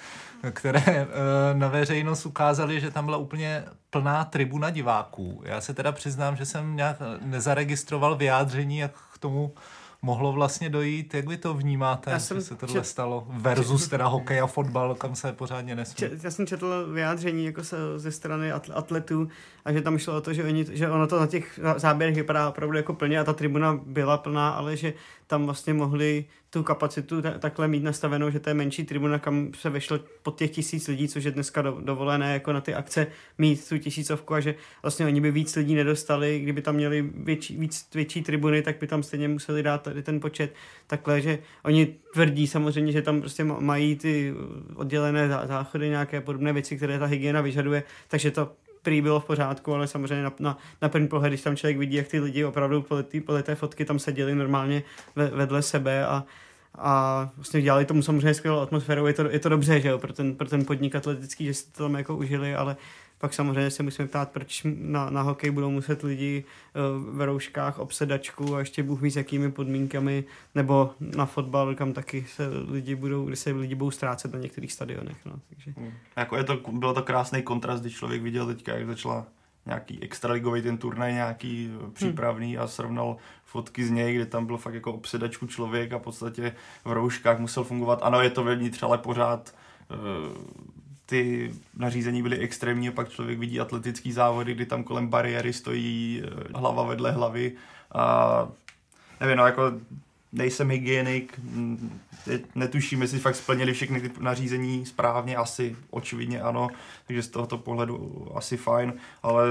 které uh, na veřejnost ukázali, že tam byla úplně plná tribuna diváků. Já se teda přiznám, že jsem nějak nezaregistroval vyjádření, jak k tomu mohlo vlastně dojít. Jak vy to vnímáte, Já že jsem se tohle čet- stalo versus teda hokej a fotbal, kam se pořádně nesmí? Če- Já jsem četl vyjádření jako se, ze strany atl- atletů a že tam šlo o to, že, oni, že ono to na těch zá- záběrech vypadá opravdu jako plně a ta tribuna byla plná, ale že tam vlastně mohli tu kapacitu ta- takhle mít nastavenou, že to je menší tribuna, kam se vešlo pod těch tisíc lidí, což je dneska do, dovolené jako na ty akce mít tu tisícovku a že vlastně oni by víc lidí nedostali, kdyby tam měli větší, víc, větší tribuny, tak by tam stejně museli dát tady ten počet. Takhle, že oni tvrdí samozřejmě, že tam prostě ma- mají ty oddělené zá- záchody, nějaké podobné věci, které ta hygiena vyžaduje, takže to prý bylo v pořádku, ale samozřejmě na, na, na první pohled, když tam člověk vidí, jak ty lidi opravdu podle, tý, podle té fotky tam seděli normálně ve, vedle sebe a, a vlastně dělali tomu samozřejmě skvělou atmosféru, je to, je to dobře, že jo, pro ten, pro ten podnik atletický, že si to tam jako užili, ale pak samozřejmě se musíme ptát, proč na, na hokej budou muset lidi uh, ve rouškách, obsedačku a ještě Bůh ví s jakými podmínkami, nebo na fotbal, kam taky se lidi budou, kde se lidi budou ztrácet na některých stadionech. No, takže. Jako je to, bylo to krásný kontrast, když člověk viděl teďka, jak začala nějaký extraligový ten turnaj, nějaký eh, přípravný a srovnal fotky z něj, kde tam byl fakt jako obsedačku člověk a v podstatě v rouškách musel fungovat. Ano, je to vevnitř, ale pořád eh, ty nařízení byly extrémní a pak člověk vidí atletický závody, kdy tam kolem bariéry stojí eh, hlava vedle hlavy. A nevím, no jako nejsem hygienik, mm, netuším, jestli fakt splnili všechny ty nařízení správně, asi očividně ano, takže z tohoto pohledu asi fajn, ale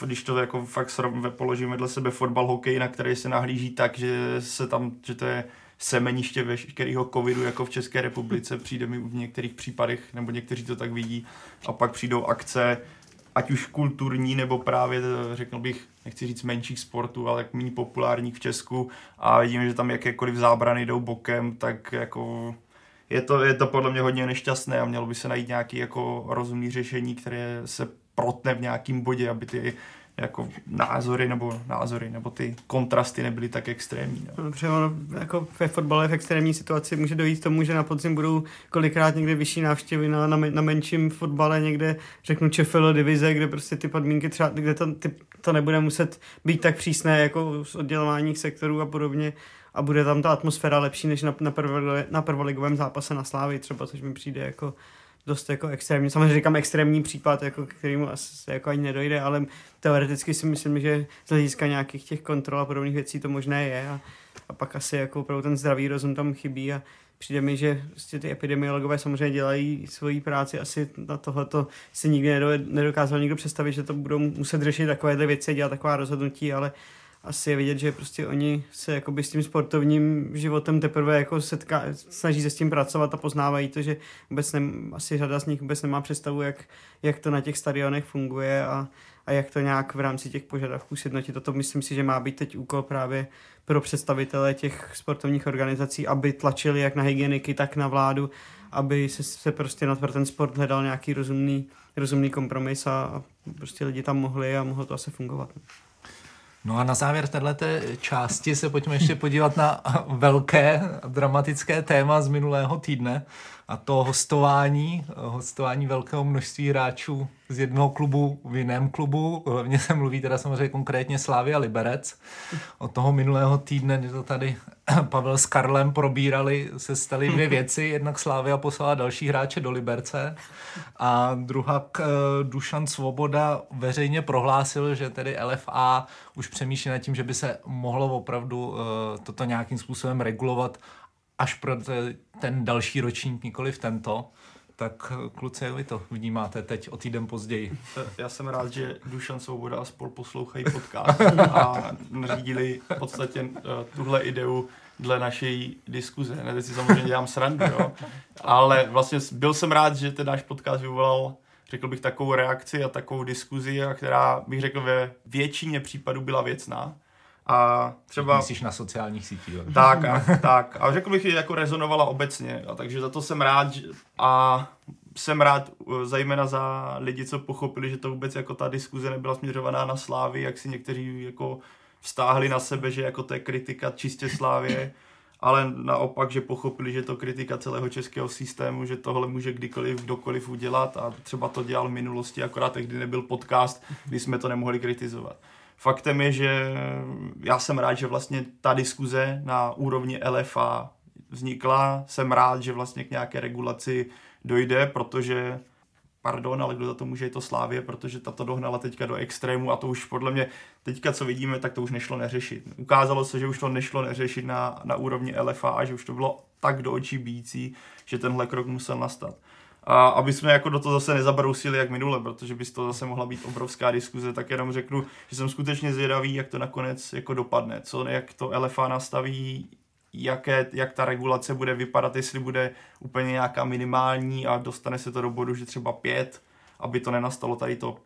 když to jako fakt srov, položím vedle sebe fotbal, hokej, na který se nahlíží tak, že se tam, že to je semeniště veškerého covidu, jako v České republice, přijde mi v některých případech, nebo někteří to tak vidí, a pak přijdou akce, ať už kulturní, nebo právě, řekl bych, nechci říct menších sportů, ale méně populárních v Česku. A vidíme, že tam jakékoliv zábrany jdou bokem, tak jako je to, je to podle mě hodně nešťastné a mělo by se najít nějaký jako rozumný řešení, které se protne v nějakém bodě, aby ty jako názory nebo názory nebo ty kontrasty nebyly tak extrémní. No. Protože ono, jako ve fotbale v extrémní situaci může dojít k tomu, že na podzim budou kolikrát někde vyšší návštěvy na, na, na menším fotbale, někde řeknu ČFL divize, kde prostě ty podmínky třeba, kde to, ty, to nebude muset být tak přísné jako z oddělování sektorů a podobně a bude tam ta atmosféra lepší než na, na, prvoligovém, na prvoligovém zápase na Slávy třeba, což mi přijde jako dost jako extrémní. Samozřejmě říkám extrémní případ, jako, k kterému asi jako ani nedojde, ale teoreticky si myslím, že z hlediska nějakých těch kontrol a podobných věcí to možné je a, a pak asi jako opravdu ten zdravý rozum tam chybí a přijde mi, že prostě ty epidemiologové samozřejmě dělají svoji práci, asi na tohleto si nikdy nedokázal nikdo představit, že to budou muset řešit takovéhle věci, dělat taková rozhodnutí, ale asi je vidět, že prostě oni se jakoby s tím sportovním životem teprve jako setká, snaží se s tím pracovat a poznávají to, že vůbec ne, asi řada z nich vůbec nemá představu, jak, jak to na těch stadionech funguje a, a jak to nějak v rámci těch požadavků sjednotit. Toto myslím si, že má být teď úkol právě pro představitele těch sportovních organizací, aby tlačili jak na hygieniky, tak na vládu, aby se, se prostě na ten sport hledal nějaký rozumný, rozumný kompromis a, a prostě lidi tam mohli a mohlo to asi fungovat. No a na závěr této části se pojďme ještě podívat na velké dramatické téma z minulého týdne a to hostování, hostování velkého množství hráčů z jednoho klubu v jiném klubu. Hlavně se mluví teda samozřejmě konkrétně Slávy a Liberec. Od toho minulého týdne, kdy to tady Pavel s Karlem probírali, se staly dvě věci. Jednak Slávia poslala další hráče do Liberce a druhá eh, Dušan Svoboda veřejně prohlásil, že tedy LFA už přemýšlí nad tím, že by se mohlo opravdu eh, toto nějakým způsobem regulovat až pro ten další ročník, nikoli v tento. Tak kluci, jak vy to vnímáte teď o týden později? Já jsem rád, že Dušan Svoboda a spol poslouchají podcast a nařídili v podstatě uh, tuhle ideu dle naší diskuze. Ne, teď si samozřejmě dělám srandu, jo? ale vlastně byl jsem rád, že ten náš podcast vyvolal řekl bych takovou reakci a takovou diskuzi, která bych řekl ve většině případů byla věcná. A třeba... Myslíš na sociálních sítích. Tak, a, tak. A řekl bych, že jako rezonovala obecně. A takže za to jsem rád a jsem rád uh, zejména za lidi, co pochopili, že to vůbec jako ta diskuze nebyla směřovaná na slávy, jak si někteří jako vztáhli na sebe, že jako to je kritika čistě slávě, ale naopak, že pochopili, že to kritika celého českého systému, že tohle může kdykoliv kdokoliv udělat a třeba to dělal v minulosti, akorát tehdy nebyl podcast, kdy jsme to nemohli kritizovat. Faktem je, že já jsem rád, že vlastně ta diskuze na úrovni LFA vznikla. Jsem rád, že vlastně k nějaké regulaci dojde, protože pardon, ale kdo za to může, je to Slávě, protože ta to dohnala teďka do extrému a to už podle mě, teďka co vidíme, tak to už nešlo neřešit. Ukázalo se, že už to nešlo neřešit na, na úrovni LFA a že už to bylo tak do očí bící, že tenhle krok musel nastat. A aby jsme jako do toho zase nezabrousili jak minule, protože by to zase mohla být obrovská diskuze, tak jenom řeknu, že jsem skutečně zvědavý, jak to nakonec jako dopadne, co, jak to LFA nastaví, jaké, jak ta regulace bude vypadat, jestli bude úplně nějaká minimální a dostane se to do bodu, že třeba pět, aby to nenastalo tady to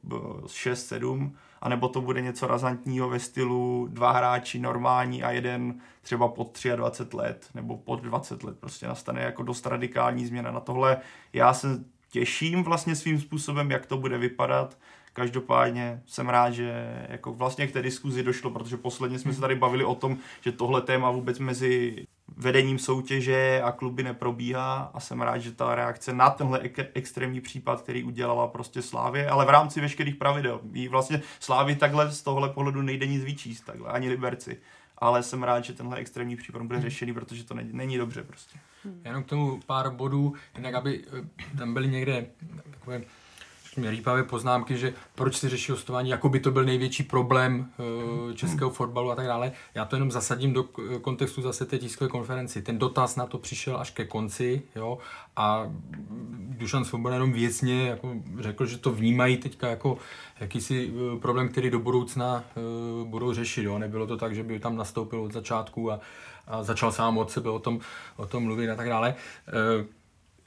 6-7, eh, anebo to bude něco razantního ve stylu dva hráči normální a jeden třeba pod 23 let nebo pod 20 let. Prostě nastane jako dost radikální změna na tohle. Já se těším vlastně svým způsobem, jak to bude vypadat. Každopádně jsem rád, že jako vlastně k té diskuzi došlo, protože posledně jsme se tady bavili o tom, že tohle téma vůbec mezi vedením soutěže a kluby neprobíhá a jsem rád, že ta reakce na tenhle ek- extrémní případ, který udělala prostě Slávě, ale v rámci veškerých pravidel. Ví vlastně Slávy takhle z tohle pohledu nejde nic vyčíst, takhle, ani Liberci. Ale jsem rád, že tenhle extrémní případ bude řešený, protože to není, není dobře prostě. Jenom k tomu pár bodů, jinak aby eh, tam byly někde takové mě rýpavé poznámky, že proč se řeší hostování, jako by to byl největší problém uh, českého fotbalu a tak dále. Já to jenom zasadím do kontextu zase té tiskové konferenci. Ten dotaz na to přišel až ke konci, jo, a Dušan Svoboda jenom věcně jako řekl, že to vnímají teďka jako jakýsi uh, problém, který do budoucna uh, budou řešit, jo. Nebylo to tak, že by tam nastoupil od začátku a, a začal sám od sebe o tom, o tom mluvit a tak dále. Uh,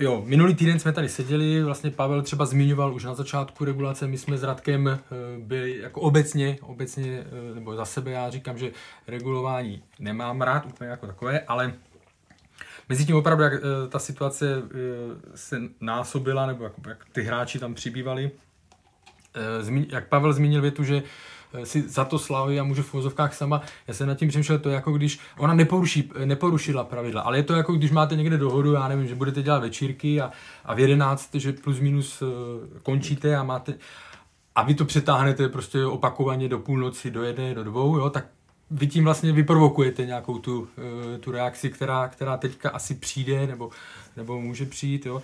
Jo, minulý týden jsme tady seděli, vlastně Pavel třeba zmiňoval už na začátku regulace, my jsme s Radkem eh, byli jako obecně, obecně, eh, nebo za sebe já říkám, že regulování nemám rád úplně jako takové, ale mezi tím opravdu, jak eh, ta situace se násobila, nebo jak, jak ty hráči tam přibývali, jak Pavel zmínil větu, že si za to slaví a může v vozovkách sama. Já jsem nad tím přemýšlel, to je jako když ona neporuší, neporušila pravidla, ale je to jako když máte někde dohodu, já nevím, že budete dělat večírky a, a v 11, že plus minus eh, končíte a máte a vy to přetáhnete prostě opakovaně do půlnoci, do jedné, do dvou, jo, tak vy tím vlastně vyprovokujete nějakou tu, eh, tu reakci, která, která teďka asi přijde nebo, nebo může přijít. Jo.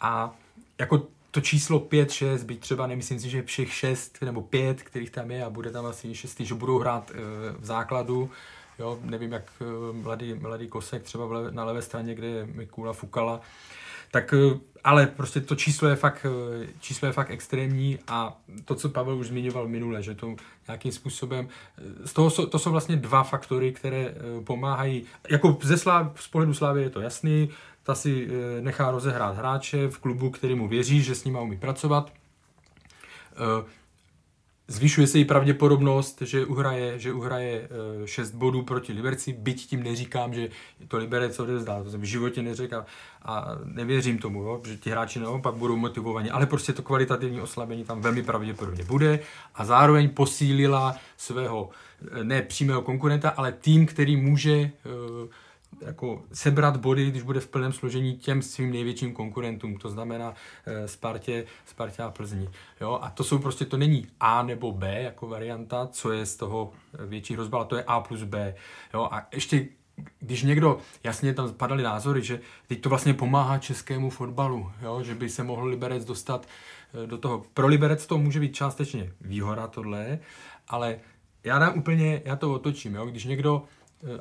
A jako to číslo 5, 6, byť třeba nemyslím si, že všech 6 nebo 5, kterých tam je a bude tam asi 6, že budou hrát e, v základu, jo, nevím jak e, mladý, mladý Kosek třeba na levé straně, kde je Mikula Fukala, tak e, ale prostě to číslo je fakt, číslo je fakt extrémní a to, co Pavel už zmiňoval minule, že to nějakým způsobem, z toho jsou, to jsou vlastně dva faktory, které pomáhají, jako ze Sláv, z pohledu Slávy je to jasný, ta si eh, nechá rozehrát hráče v klubu, který mu věří, že s ním umí pracovat. Eh, zvyšuje se i pravděpodobnost, že uhraje, že uhraje 6 eh, bodů proti Liberci, byť tím neříkám, že to Liberec odezdá, to jsem v životě neřekl a, a nevěřím tomu, jo, že ti hráči naopak budou motivovaní, ale prostě to kvalitativní oslabení tam velmi pravděpodobně bude a zároveň posílila svého ne přímého konkurenta, ale tým, který může uh, jako sebrat body, když bude v plném složení těm svým největším konkurentům, to znamená e, Spartě, Spartě a Plzni. Jo? A to jsou prostě, to není A nebo B jako varianta, co je z toho větší hrozba, ale to je A plus B. Jo? A ještě když někdo, jasně tam padaly názory, že teď to vlastně pomáhá českému fotbalu, jo? že by se mohl Liberec dostat eh, do toho. Pro Liberec to může být částečně výhoda tohle, ale já dám úplně, já to otočím, jo? když někdo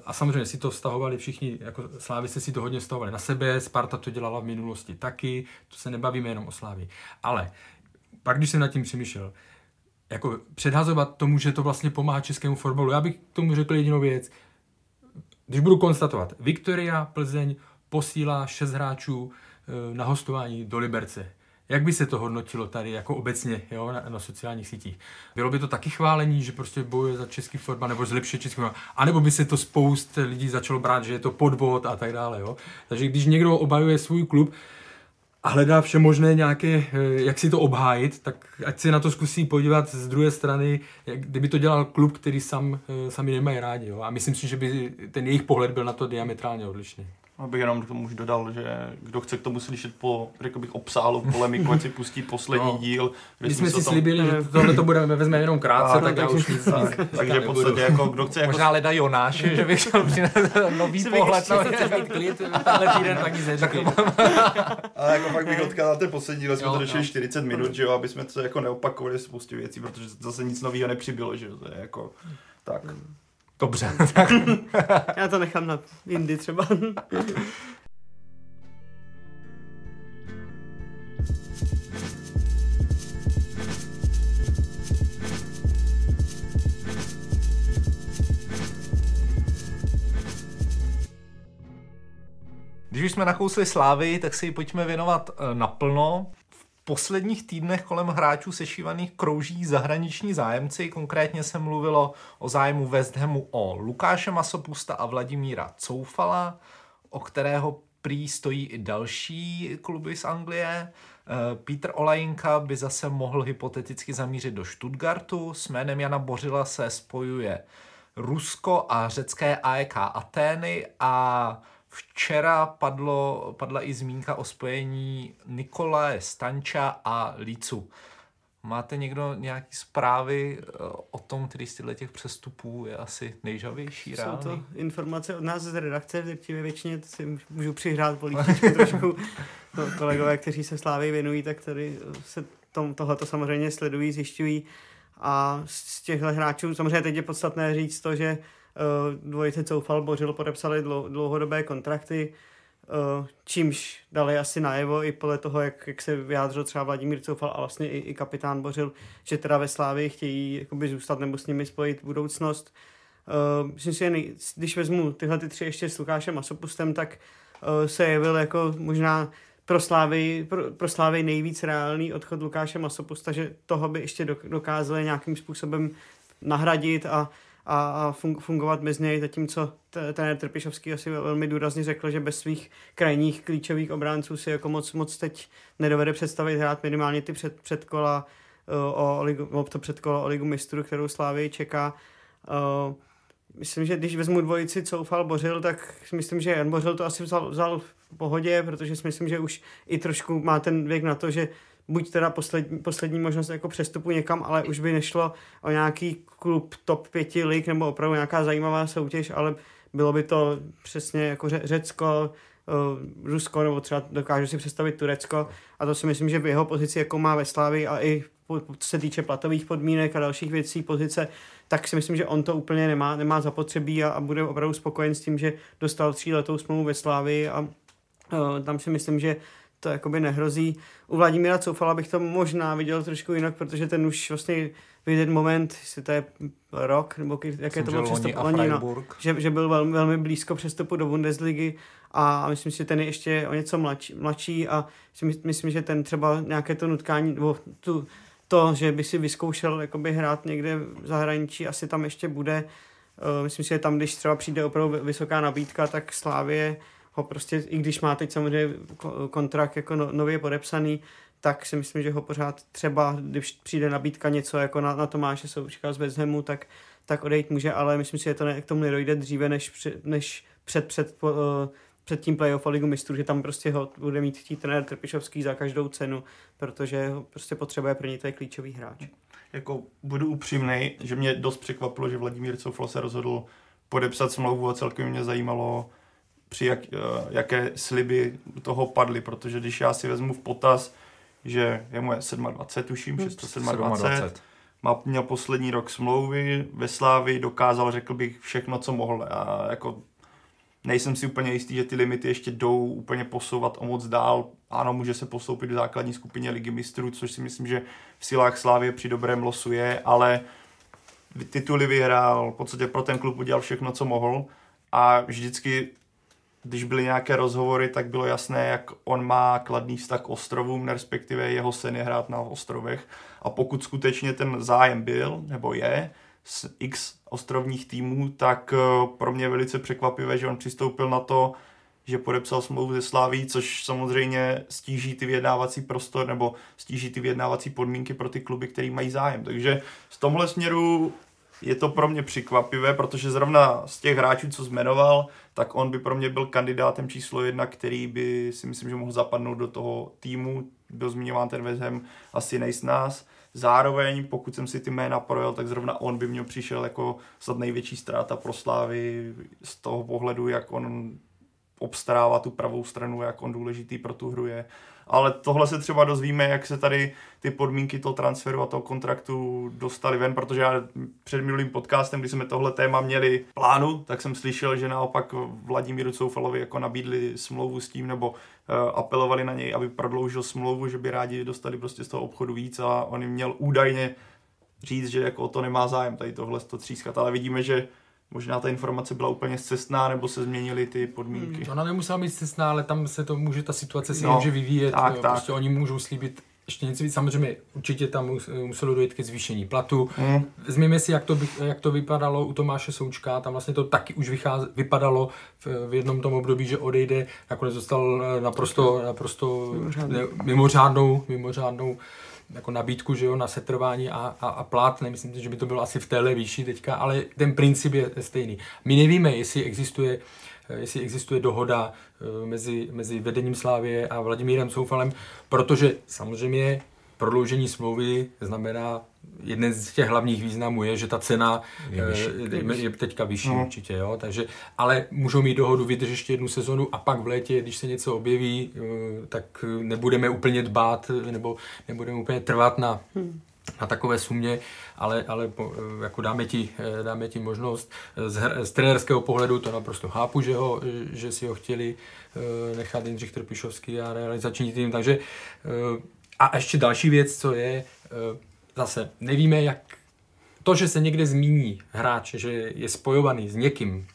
a samozřejmě si to vztahovali všichni, jako Slávice si to hodně vztahovali na sebe, Sparta to dělala v minulosti taky, to se nebavíme jenom o Slávi. Ale pak, když jsem nad tím přemýšlel, jako předhazovat tomu, že to vlastně pomáhá českému fotbalu, já bych tomu řekl jedinou věc. Když budu konstatovat, Viktoria Plzeň posílá šest hráčů eh, na hostování do Liberce. Jak by se to hodnotilo tady jako obecně jo, na, na sociálních sítích? Bylo by to taky chválení, že prostě bojuje za český fotbal nebo zlepšuje český fotbal? A nebo by se to spoust lidí začalo brát, že je to podvod a tak dále. Jo? Takže když někdo obajuje svůj klub, a hledá vše možné nějaké, eh, jak si to obhájit, tak ať se na to zkusí podívat z druhé strany, jak, kdyby to dělal klub, který sam, eh, sami nemají rádi. Jo? A myslím si, že by ten jejich pohled byl na to diametrálně odlišný. Abych jenom k tomu už dodal, že kdo chce k tomu slyšet po, řekl bych, obsálu polemiku, ať si pustí poslední no. díl. My jsme si tom... slíbili, že tohle to budeme vezme jenom krátce, a, tak, tak já už nic, tak, nic Takže v podstatě jako, kdo chce... Jako... Možná Leda Jonáš, že bych chtěl přinést nový pohled. Na chce mít klid, tenhle týden tak nic. Ale jako fakt bych odkázal ten poslední díl, jsme to řešili 40 minut, že jo, aby jsme to jako neopakovali spoustu věcí, protože zase nic nového nepřibylo, že jo, to je jako tak. Dobře. Já to nechám na jindy třeba. Když už jsme nakousli slávy, tak se ji pojďme věnovat eh, naplno posledních týdnech kolem hráčů sešívaných krouží zahraniční zájemci. Konkrétně se mluvilo o zájmu West Hamu o Lukáše Masopusta a Vladimíra Coufala, o kterého prý stojí i další kluby z Anglie. Eh, Petr Olajinka by zase mohl hypoteticky zamířit do Stuttgartu. S jménem Jana Bořila se spojuje Rusko a řecké AEK Atény a Včera padlo, padla i zmínka o spojení Nikolaje Stanča a Lícu. Máte někdo nějaké zprávy eh, o tom, který z těchto těch přestupů je asi nejžavější? Jsou reálný? to informace od nás z redakce, v drtivé většině si můžu přihrát políčku trošku. To, kolegové, kteří se Slávy věnují, tak tady se tom, tohleto samozřejmě sledují, zjišťují. A z těchto hráčů samozřejmě teď je podstatné říct to, že Eh, dvojice Coufal, Bořil podepsali dlouhodobé kontrakty, eh, čímž dali asi najevo i podle toho, jak, jak se vyjádřil třeba Vladimír Coufal a vlastně i, i kapitán Bořil, že teda ve Slávii chtějí jakoby zůstat nebo s nimi spojit budoucnost. Uh, myslím si, že když vezmu tyhle ty tři ještě s Lukášem Masopustem, tak uh, se jevil jako možná pro Slávy, pro, pro Slávy nejvíc reálný odchod Lukáše Masopusta, že toho by ještě dokázali nějakým způsobem nahradit a, a, a fungovat bez něj, zatímco ten Trpišovský asi velmi důrazně řekl, že bez svých krajních klíčových obránců si jako moc, moc teď nedovede představit hrát minimálně ty před, předkola o, ligu, o to předkolo o ligu mistrů, kterou Slávy čeká. Uh, myslím, že když vezmu dvojici Coufal Bořil, tak myslím, že Jan Bořil to asi vzal, vzal v pohodě, protože si myslím, že už i trošku má ten věk na to, že buď teda poslední, poslední možnost jako přestupu někam, ale už by nešlo o nějaký klub top pěti lig nebo opravdu nějaká zajímavá soutěž, ale bylo by to přesně jako Řecko, uh, Rusko nebo třeba dokážu si představit Turecko. A to si myslím, že v jeho pozici jako má ve Slávi a i co se týče platových podmínek a dalších věcí, pozice, tak si myslím, že on to úplně nemá, nemá zapotřebí a, a bude opravdu spokojen s tím, že dostal letou smlouvu ve Slávi a uh, tam si myslím, že to jakoby nehrozí. U Vladimíra Coufala bych to možná viděl trošku jinak, protože ten už vlastně v jeden moment, jestli to je rok, nebo jaké to bylo přestup, oni, no, že, že byl velmi, velmi blízko přestupu do Bundesligy a myslím si, že ten je ještě o něco mladší, mladší a myslím, že ten třeba nějaké to nutkání, nebo tu, to, že by si vyzkoušel jakoby hrát někde v zahraničí, asi tam ještě bude. Uh, myslím si, že tam, když třeba přijde opravdu vysoká nabídka, tak Slávě ho prostě, i když má teď samozřejmě kontrakt jako no, nově podepsaný, tak si myslím, že ho pořád třeba, když přijde nabídka něco jako na, na Tomáše Součka z West Hamu, tak, tak odejít může, ale myslím si, že to ne, k tomu nedojde dříve, než, než před, před, uh, před tím playoff a ligu mistrů, že tam prostě ho bude mít chtít trenér Trpišovský za každou cenu, protože ho prostě potřebuje pro něj to je klíčový hráč. Jako budu upřímný, že mě dost překvapilo, že Vladimír Coufal se rozhodl podepsat smlouvu a celkem mě zajímalo, při jak, eh, jaké sliby toho padly, protože když já si vezmu v potaz, že je mu 27, tuším, 627, má, měl poslední rok smlouvy ve Slávi, dokázal, řekl bych, všechno, co mohl. A jako nejsem si úplně jistý, že ty limity ještě jdou úplně posouvat o moc dál. Ano, může se postoupit v základní skupině ligy mistrů, což si myslím, že v silách Slávy při dobrém losu je, ale tituly vyhrál, v podstatě pro ten klub udělal všechno, co mohl a vždycky když byly nějaké rozhovory, tak bylo jasné, jak on má kladný vztah k ostrovům, respektive jeho sen je hrát na ostrovech. A pokud skutečně ten zájem byl, nebo je, z x ostrovních týmů, tak eh, pro mě velice překvapivé, že on přistoupil na to, že podepsal smlouvu ze Sláví, což samozřejmě stíží ty vyjednávací prostor nebo stíží ty vyjednávací podmínky pro ty kluby, které mají zájem. Takže v tomhle směru je to pro mě překvapivé, protože zrovna z těch hráčů, co zmenoval, tak on by pro mě byl kandidátem číslo jedna, který by si myslím, že mohl zapadnout do toho týmu. Byl zmiňován ten Ham asi nejs nás. Zároveň, pokud jsem si ty jména projel, tak zrovna on by mě přišel jako snad největší ztráta pro Slávy z toho pohledu, jak on obstarává tu pravou stranu, jak on důležitý pro tu hru je ale tohle se třeba dozvíme, jak se tady ty podmínky toho transferu a toho kontraktu dostali ven, protože já před minulým podcastem, kdy jsme tohle téma měli plánu, tak jsem slyšel, že naopak Vladimíru Coufalovi jako nabídli smlouvu s tím, nebo uh, apelovali na něj, aby prodloužil smlouvu, že by rádi dostali prostě z toho obchodu víc a on jim měl údajně říct, že jako o to nemá zájem tady tohle to třískat, ale vidíme, že Možná ta informace byla úplně zcestná, nebo se změnily ty podmínky. Hmm, ona nemusela být cestná, ale tam se to může, ta situace si no, může vyvíjet. Tak, jo, tak. Prostě oni můžou slíbit ještě něco víc. Samozřejmě určitě tam muselo dojít ke zvýšení platu. Hmm. Vezměme si, jak to, jak to vypadalo u Tomáše Součka. Tam vlastně to taky už vycház, vypadalo v, v jednom tom období, že odejde. Nakonec dostal naprosto, naprosto mimořádnou, mimořádnou jako nabídku, že jo, na setrvání a, a, a plát, nemyslím si, že by to bylo asi v téhle výši teďka, ale ten princip je stejný. My nevíme, jestli existuje jestli existuje dohoda eh, mezi, mezi vedením Slávě a Vladimírem Soufalem, protože samozřejmě prodloužení smlouvy znamená, jeden z těch hlavních významů je, že ta cena je, vyšší. Eh, je teďka vyšší no. určitě, jo, takže, ale můžou mít dohodu vydržet ještě jednu sezonu a pak v létě, když se něco objeví, eh, tak nebudeme úplně dbát nebo nebudeme úplně trvat na, hmm na takové sumě, ale, ale jako dáme, ti, eh, dáme ti možnost. Z, z trenérského pohledu to naprosto chápu, že, ho, že si ho chtěli nechat Jindřich Trpišovský a realizační tým, takže a ještě další věc, co je, eh, zase nevíme, jak to, že se někde zmíní hráč, že je spojovaný s někým,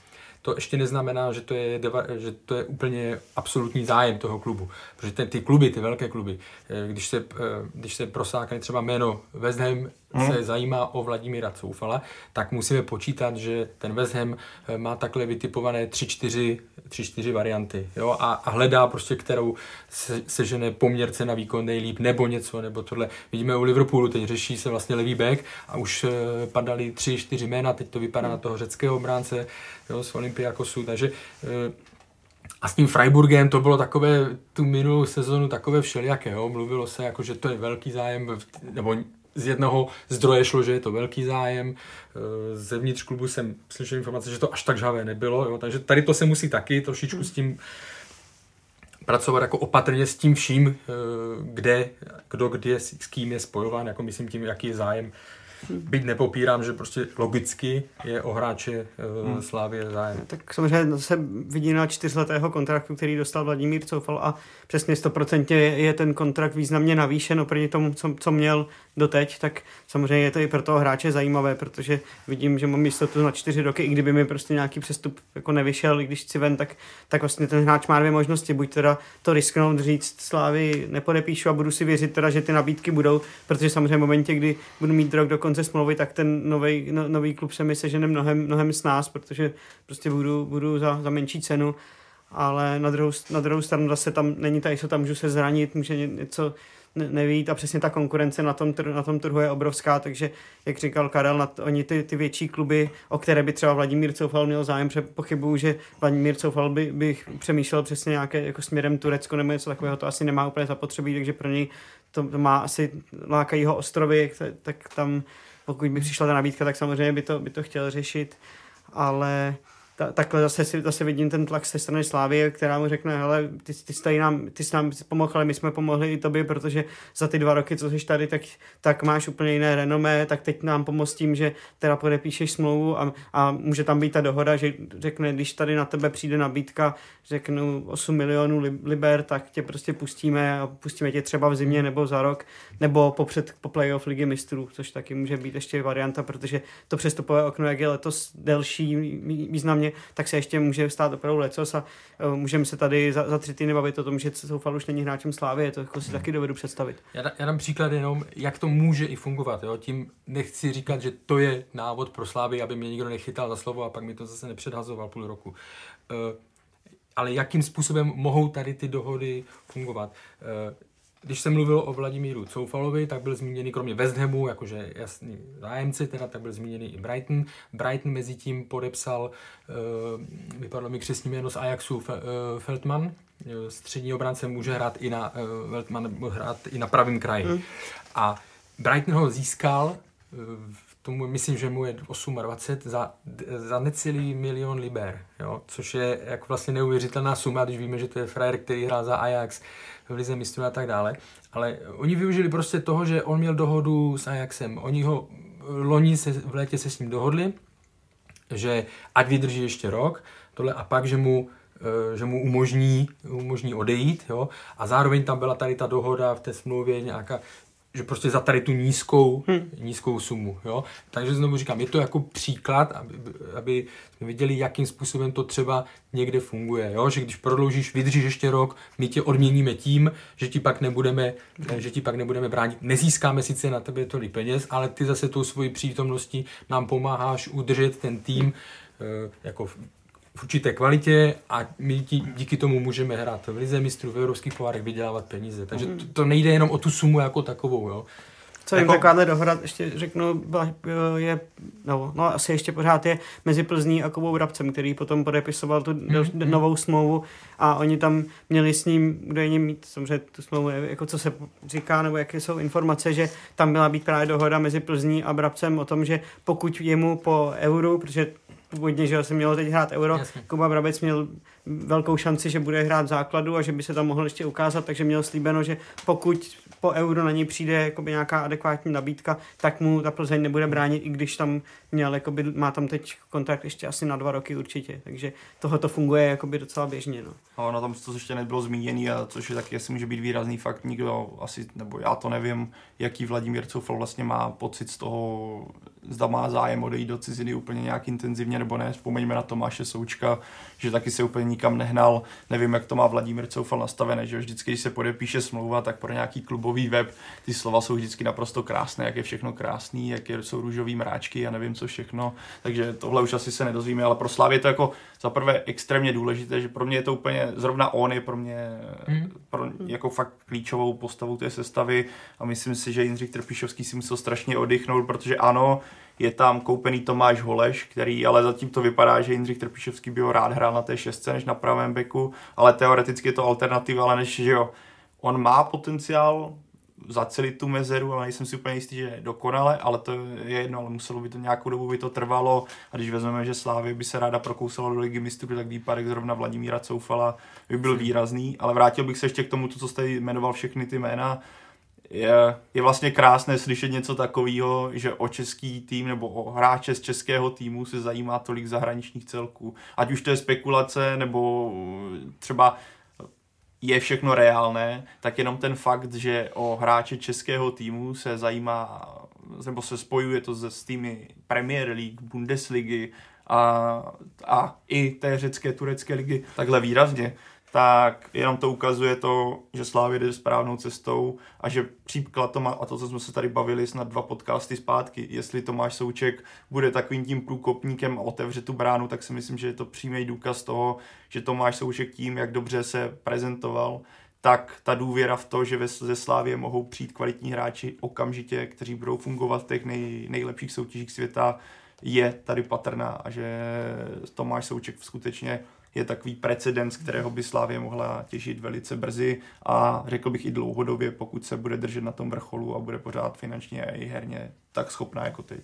to ještě neznamená, že to je, deva, že to je úplně absolutní zájem toho klubu. Protože ty, ty kluby, ty velké kluby, eh, když se, eh, když se prosákne třeba jméno West Ham hmm. se zajímá o Vladimíra Coufala, tak musíme počítat, že ten West Ham eh, má takhle vytipované 3-4 varianty jo? A, a hledá prostě, kterou se, sežene poměr cena výkon nejlíp, nebo něco, nebo tohle. Vidíme u Liverpoolu, teď řeší se vlastně levý back a už eh, padaly 3-4 jména, teď to vypadá na toho řeckého obránce jo, z Olympiakosu, takže eh, a s tím Freiburgem to bylo takové, tu minulou sezonu takové všelijaké, jo? mluvilo se jako, že to je velký zájem, nebo z jednoho zdroje šlo, že je to velký zájem. Eh, zevnitř klubu jsem slyšel informace, že to až tak žhavé nebylo. Jo? Takže tady to se musí taky trošičku s tím pracovat jako opatrně s tím vším, eh, kde, kdo kde s kým je spojován, jako myslím tím, jaký je zájem Byť nepopírám, že prostě logicky je o hráče uh, hmm. Slávě zájem. Tak samozřejmě se vidí na čtyřletého kontraktu, který dostal Vladimír Coufal a přesně 100% je ten kontrakt významně navýšen oproti tomu, co, co měl doteď, tak samozřejmě je to i pro toho hráče zajímavé, protože vidím, že mám jistotu na čtyři roky, i kdyby mi prostě nějaký přestup jako nevyšel, i když chci ven, tak, tak vlastně ten hráč má dvě možnosti, buď teda to risknout, říct Slávy nepodepíšu a budu si věřit teda, že ty nabídky budou, protože samozřejmě v momentě, kdy budu mít rok do konce smlouvy, tak ten nový no, nový klub se mi sežene mnohem, mnohem s nás, protože prostě budu, budu za, za menší cenu ale na druhou, na druhou stranu zase tam není ta jistota, můžu se zranit, může něco ne, nevít a přesně ta konkurence na tom, na tom trhu je obrovská, takže jak říkal Karel, na to, oni ty, ty větší kluby, o které by třeba Vladimír Coufal měl zájem, pochybuju, že Vladimír Coufal by, by přemýšlel přesně nějaké jako směrem Turecko nebo něco takového, to asi nemá úplně zapotřebí, takže pro něj to, to má asi lákají ho ostrovy, tak, tak tam pokud by přišla ta nabídka, tak samozřejmě by to, by to chtěl řešit, ale ta, takhle zase, zase vidím ten tlak ze strany Slávy, která mu řekne, hele, ty, ty, jsi nám, ty jsi nám pomohl, ale my jsme pomohli i tobě, protože za ty dva roky, co jsi tady, tak, tak máš úplně jiné renomé, tak teď nám pomoct tím, že teda podepíšeš smlouvu a, a může tam být ta dohoda, že řekne, když tady na tebe přijde nabídka, řeknu 8 milionů liber, tak tě prostě pustíme a pustíme tě třeba v zimě nebo za rok, nebo po, před, po playoff ligy mistrů, což taky může být ještě varianta, protože to přestupové okno, jak je letos delší významně, tak se ještě může stát opravdu lecos a uh, můžeme se tady za, za tři týdny bavit o tom, že Soufal už není hráčem Slávy, to jako si hmm. taky dovedu představit. Já, já dám příklad jenom, jak to může i fungovat. Jo? Tím nechci říkat, že to je návod pro Slávy, aby mě nikdo nechytal za slovo a pak mi to zase nepředhazoval půl roku. Uh, ale jakým způsobem mohou tady ty dohody fungovat? Uh, když jsem mluvil o Vladimíru Coufalovi, tak byl zmíněný kromě West Hamu, jakože jasný zájemci, teda tak byl zmíněný i Brighton. Brighton mezi tím podepsal, uh, vypadlo mi křesní jméno z Ajaxu uh, Feldman, střední obránce může hrát i na, Feldman hrát i na pravém kraji. Mm. A Brighton ho získal uh, tomu myslím, že mu je 28 za, za necelý milion liber, jo? což je jako vlastně neuvěřitelná suma, když víme, že to je frajer, který hrál za Ajax v Lize mistrů a tak dále. Ale oni využili prostě toho, že on měl dohodu s Ajaxem. Oni ho loni se, v létě se s ním dohodli, že ať vydrží ještě rok, tohle a pak, že mu eh, že mu umožní, umožní odejít, jo? a zároveň tam byla tady ta dohoda v té smlouvě nějaká, že prostě za tady tu nízkou, hmm. nízkou sumu. Jo? Takže znovu říkám, je to jako příklad, aby, aby jsme viděli, jakým způsobem to třeba někde funguje. Jo? Že když prodloužíš, vydržíš ještě rok, my tě odměníme tím, že ti pak nebudeme, hmm. že ti pak nebudeme bránit. Nezískáme sice na tebe tolik peněz, ale ty zase tou svojí přítomností nám pomáháš udržet ten tým eh, jako v určité kvalitě a my tí, díky tomu můžeme hrát v lize mistrů, v evropských pohárech, vydělávat peníze. Takže to, to nejde jenom o tu sumu jako takovou. Jo. Co jim jako... takováhle dohoda, ještě řeknu, byla, je, no, no, asi ještě pořád je mezi Plzní a Kovou Rabcem, který potom podepisoval tu mm-hmm. novou smlouvu a oni tam měli s ním údajně mít samozřejmě tu smlouvu, jako co se říká, nebo jaké jsou informace, že tam měla být právě dohoda mezi Plzní a Brabcem o tom, že pokud jemu po euru, protože původně, že jsem měl teď hrát Euro, Jasně. Kuba Brabec měl velkou šanci, že bude hrát základu a že by se tam mohl ještě ukázat, takže měl slíbeno, že pokud po euro na něj přijde jakoby nějaká adekvátní nabídka, tak mu ta Plzeň nebude bránit, i když tam měl, jakoby, má tam teď kontrakt ještě asi na dva roky určitě, takže tohle to funguje jakoby docela běžně. No. A na tom to ještě nebylo zmíněný, a což je taky asi může být výrazný fakt, nikdo asi, nebo já to nevím, jaký Vladimír Coufal vlastně má pocit z toho, zda má zájem odejít do ciziny úplně nějak intenzivně, nebo ne. Vzpomeňme na Tomáše Součka, že taky se úplně nikam nehnal. Nevím, jak to má Vladimír Coufal nastavené, že vždycky, když se podepíše smlouva, tak pro nějaký klubový web ty slova jsou vždycky naprosto krásné, jak je všechno krásný, jak jsou růžový mráčky a nevím co všechno. Takže tohle už asi se nedozvíme, ale pro Slávě to jako za prvé extrémně důležité, že pro mě je to úplně, zrovna on je pro mě hmm. pro, jako fakt klíčovou postavou té sestavy a myslím si, že Jindřich Trpišovský si musel strašně oddychnout, protože ano, je tam koupený Tomáš Holeš, který ale zatím to vypadá, že Jindřich Trpišovský by ho rád hrál na té šestce než na pravém beku, ale teoreticky je to alternativa, ale než že jo, on má potenciál zacelit tu mezeru, ale nejsem si úplně jistý, že dokonale, ale to je jedno, ale muselo by to nějakou dobu by to trvalo. A když vezmeme, že Slávě by se ráda prokousala do ligy mistrů, tak výpadek zrovna Vladimíra Coufala by byl výrazný, ale vrátil bych se ještě k tomu, co jste jmenoval všechny ty jména, je, je vlastně krásné slyšet něco takového, že o český tým nebo o hráče z českého týmu se zajímá tolik zahraničních celků. Ať už to je spekulace, nebo třeba je všechno reálné, tak jenom ten fakt, že o hráče českého týmu se zajímá, nebo se spojuje to se týmy Premier League, Bundesligy a, a i té řecké, turecké ligy takhle výrazně, tak jenom to ukazuje to, že Slávě jde správnou cestou a že příklad to a to, co jsme se tady bavili snad dva podcasty zpátky, jestli Tomáš Souček bude takovým tím průkopníkem a otevře tu bránu, tak si myslím, že je to přímý důkaz toho, že Tomáš Souček tím, jak dobře se prezentoval, tak ta důvěra v to, že ze Slávě mohou přijít kvalitní hráči okamžitě, kteří budou fungovat v těch nej, nejlepších soutěžích světa, je tady patrná a že Tomáš Souček skutečně je takový precedens, kterého by Slávě mohla těžit velice brzy a řekl bych i dlouhodobě, pokud se bude držet na tom vrcholu a bude pořád finančně i herně tak schopná jako teď.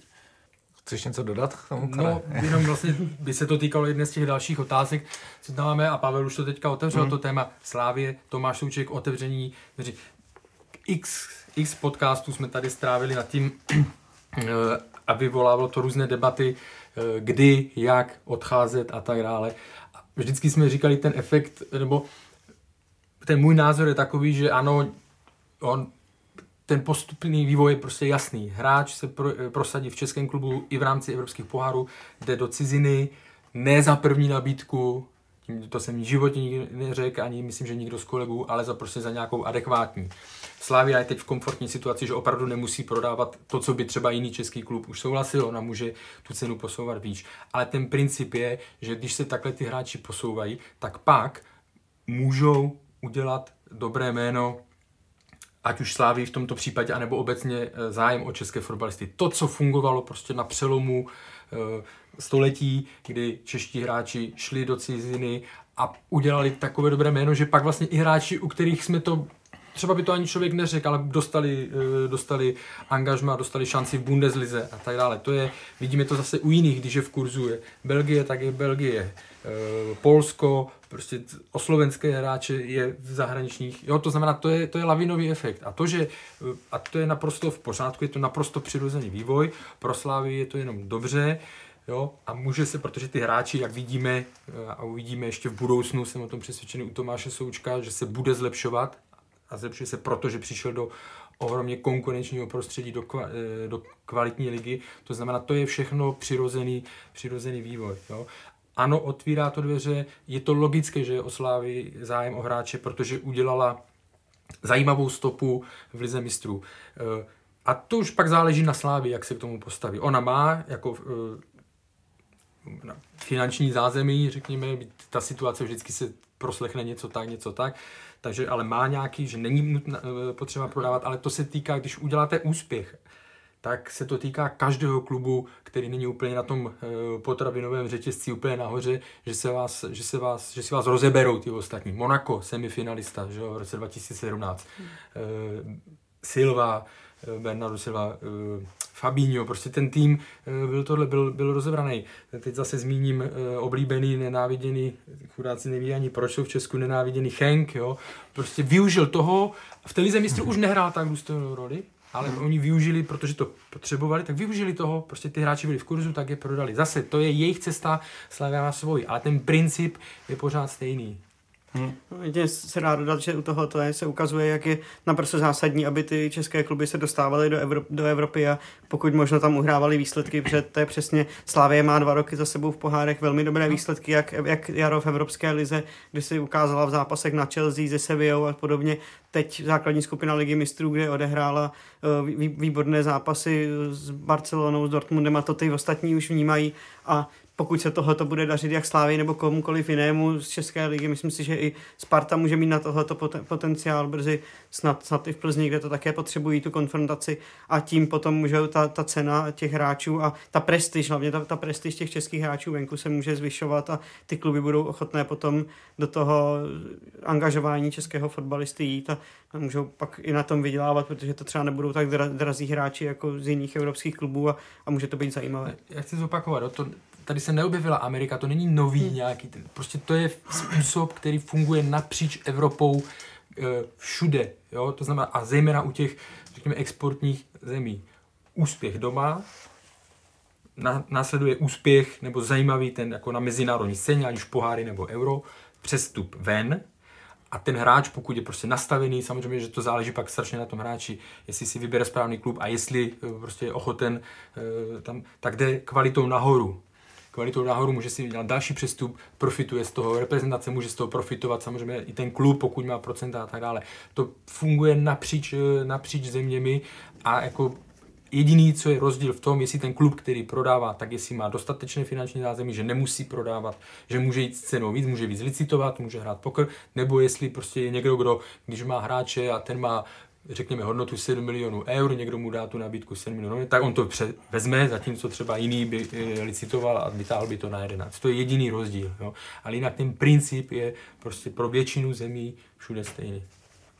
Chceš něco dodat k tomu? No, jenom vlastně by se to týkalo jedné z těch dalších otázek, co tam máme, a Pavel už to teďka otevřel, mm. to téma Slávě, Tomáš Souček, otevření, x, x podcastů jsme tady strávili nad tím, eh, a vyvolávalo to různé debaty, eh, kdy, jak odcházet a tak dále vždycky jsme říkali ten efekt, nebo ten můj názor je takový, že ano, on, ten postupný vývoj je prostě jasný. Hráč se pro, prosadí v českém klubu i v rámci evropských pohárů, jde do ciziny, ne za první nabídku, to jsem životě nikdy neřekl, ani myslím, že nikdo z kolegů, ale za prostě za nějakou adekvátní. Slavia je teď v komfortní situaci, že opravdu nemusí prodávat to, co by třeba jiný český klub už souhlasil, ona může tu cenu posouvat víc. Ale ten princip je, že když se takhle ty hráči posouvají, tak pak můžou udělat dobré jméno ať už Sláví v tomto případě, anebo obecně eh, zájem o české fotbalisty. To, co fungovalo prostě na přelomu eh, století, kdy čeští hráči šli do ciziny a udělali takové dobré jméno, že pak vlastně i hráči, u kterých jsme to třeba by to ani člověk neřekl, ale dostali, eh, dostali angažma, dostali šanci v Bundeslize a tak dále. To je, vidíme to zase u jiných, když je v kurzu je Belgie, tak je Belgie, eh, Polsko, prostě o slovenské hráče je v zahraničních, jo, to znamená, to je, to je lavinový efekt. A to, že, eh, a to je naprosto v pořádku, je to naprosto přirozený vývoj, pro Slávy je to jenom dobře, Jo, a může se, protože ty hráči, jak vidíme a uvidíme ještě v budoucnu, jsem o tom přesvědčený u Tomáše Součka, že se bude zlepšovat a zlepšuje se proto, že přišel do ohromně konkurenčního prostředí, do, kva, eh, do kvalitní ligy. To znamená, to je všechno přirozený, přirozený vývoj. Jo. Ano, otvírá to dveře, je to logické, že osláví zájem o hráče, protože udělala zajímavou stopu v Lize mistrů. Eh, a to už pak záleží na Slávě, jak se k tomu postaví. Ona má jako eh, finanční zázemí, řekněme, ta situace vždycky se proslechne něco tak, něco tak, takže ale má nějaký, že není nutná, eh, potřeba prodávat, ale to se týká, když uděláte úspěch, tak se to týká každého klubu, který není úplně na tom eh, potravinovém řetězci úplně nahoře, že se vás, že se vás, že si vás rozeberou ty ostatní. Monaco, semifinalista, že jo, v roce 2017. Hmm. Silva, Bernardo Silva, Fabinho, prostě ten tým eh, byl tohle, byl, byl rozebraný. Teď zase zmíním eh, oblíbený, nenáviděný, chudáci neví ani proč jsou v Česku nenáviděný Henk, jo. Prostě využil toho, v té lize mistrů už nehrál tak důstojnou roli, ale oni využili, protože to potřebovali, tak využili toho, prostě ty hráči byli v kurzu, tak je prodali. Zase, to je jejich cesta, Slavia má svoji, ale ten princip je pořád stejný. Hmm. Jedině se rád dodat, že u toho to je, se ukazuje, jak je naprosto zásadní, aby ty české kluby se dostávaly do, Evrop, do Evropy a pokud možno tam uhrávali výsledky, protože to je přesně, Slávě má dva roky za sebou v pohárech velmi dobré výsledky, jak, jak Jaro v Evropské lize, kdy si ukázala v zápasech na Chelsea, ze Sevillou a podobně. Teď základní skupina ligy mistrů, kde odehrála uh, výborné zápasy s Barcelonou, s Dortmundem a to ty ostatní už vnímají a pokud se tohle bude dařit jak Slávy nebo komukoliv jinému z České ligy, myslím si, že i Sparta může mít na tohleto potenciál brzy, snad, snad i v Plzni, kde to také potřebují tu konfrontaci a tím potom může ta, ta cena těch hráčů a ta prestiž, hlavně ta, ta prestiž těch českých hráčů venku se může zvyšovat a ty kluby budou ochotné potom do toho angažování českého fotbalisty jít a, a můžou pak i na tom vydělávat, protože to třeba nebudou tak dra, drazí hráči jako z jiných evropských klubů a, a může to být zajímavé. Já chci zopakovat, to, tady se neobjevila Amerika, to není nový hmm. nějaký, ten, prostě to je způsob, který funguje napříč Evropou e, všude, jo, to znamená a zejména u těch, řekněme, exportních zemí. Úspěch doma, na, následuje úspěch nebo zajímavý ten jako na mezinárodní scéně, ať už poháry nebo euro, přestup ven, a ten hráč, pokud je prostě nastavený, samozřejmě, že to záleží pak strašně na tom hráči, jestli si vybere správný klub a jestli e, prostě je ochoten e, tam, tak jde kvalitou nahoru kvalitou nahoru, může si dělat další přestup, profituje z toho, reprezentace může z toho profitovat, samozřejmě i ten klub, pokud má procenta a tak dále. To funguje napříč, eh, napříč zeměmi a jako Jediný, co je rozdíl v tom, jestli ten klub, který prodává, tak jestli má dostatečné finanční zázemí, že nemusí prodávat, že může jít s cenou víc, může víc licitovat, může hrát poker, nebo jestli prostě je někdo, kdo, když má hráče a ten má řekněme, hodnotu 7 milionů eur, někdo mu dá tu nabídku 7 milionů, tak on to pře- vezme, zatímco třeba jiný by e, licitoval a vytáhl by to na 11. To je jediný rozdíl. Jo? Ale jinak ten princip je prostě pro většinu zemí všude stejný.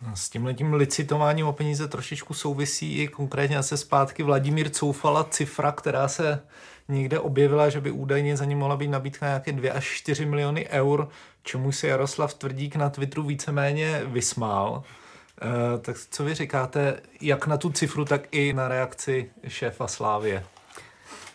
No, s tímhle tím licitováním o peníze trošičku souvisí i konkrétně se zpátky Vladimír Coufala cifra, která se někde objevila, že by údajně za ní mohla být nabídka nějaké 2 až 4 miliony eur, čemu se Jaroslav Tvrdík na Twitteru víceméně vysmál. Uh, tak co vy říkáte, jak na tu cifru, tak i na reakci šéfa Slávě?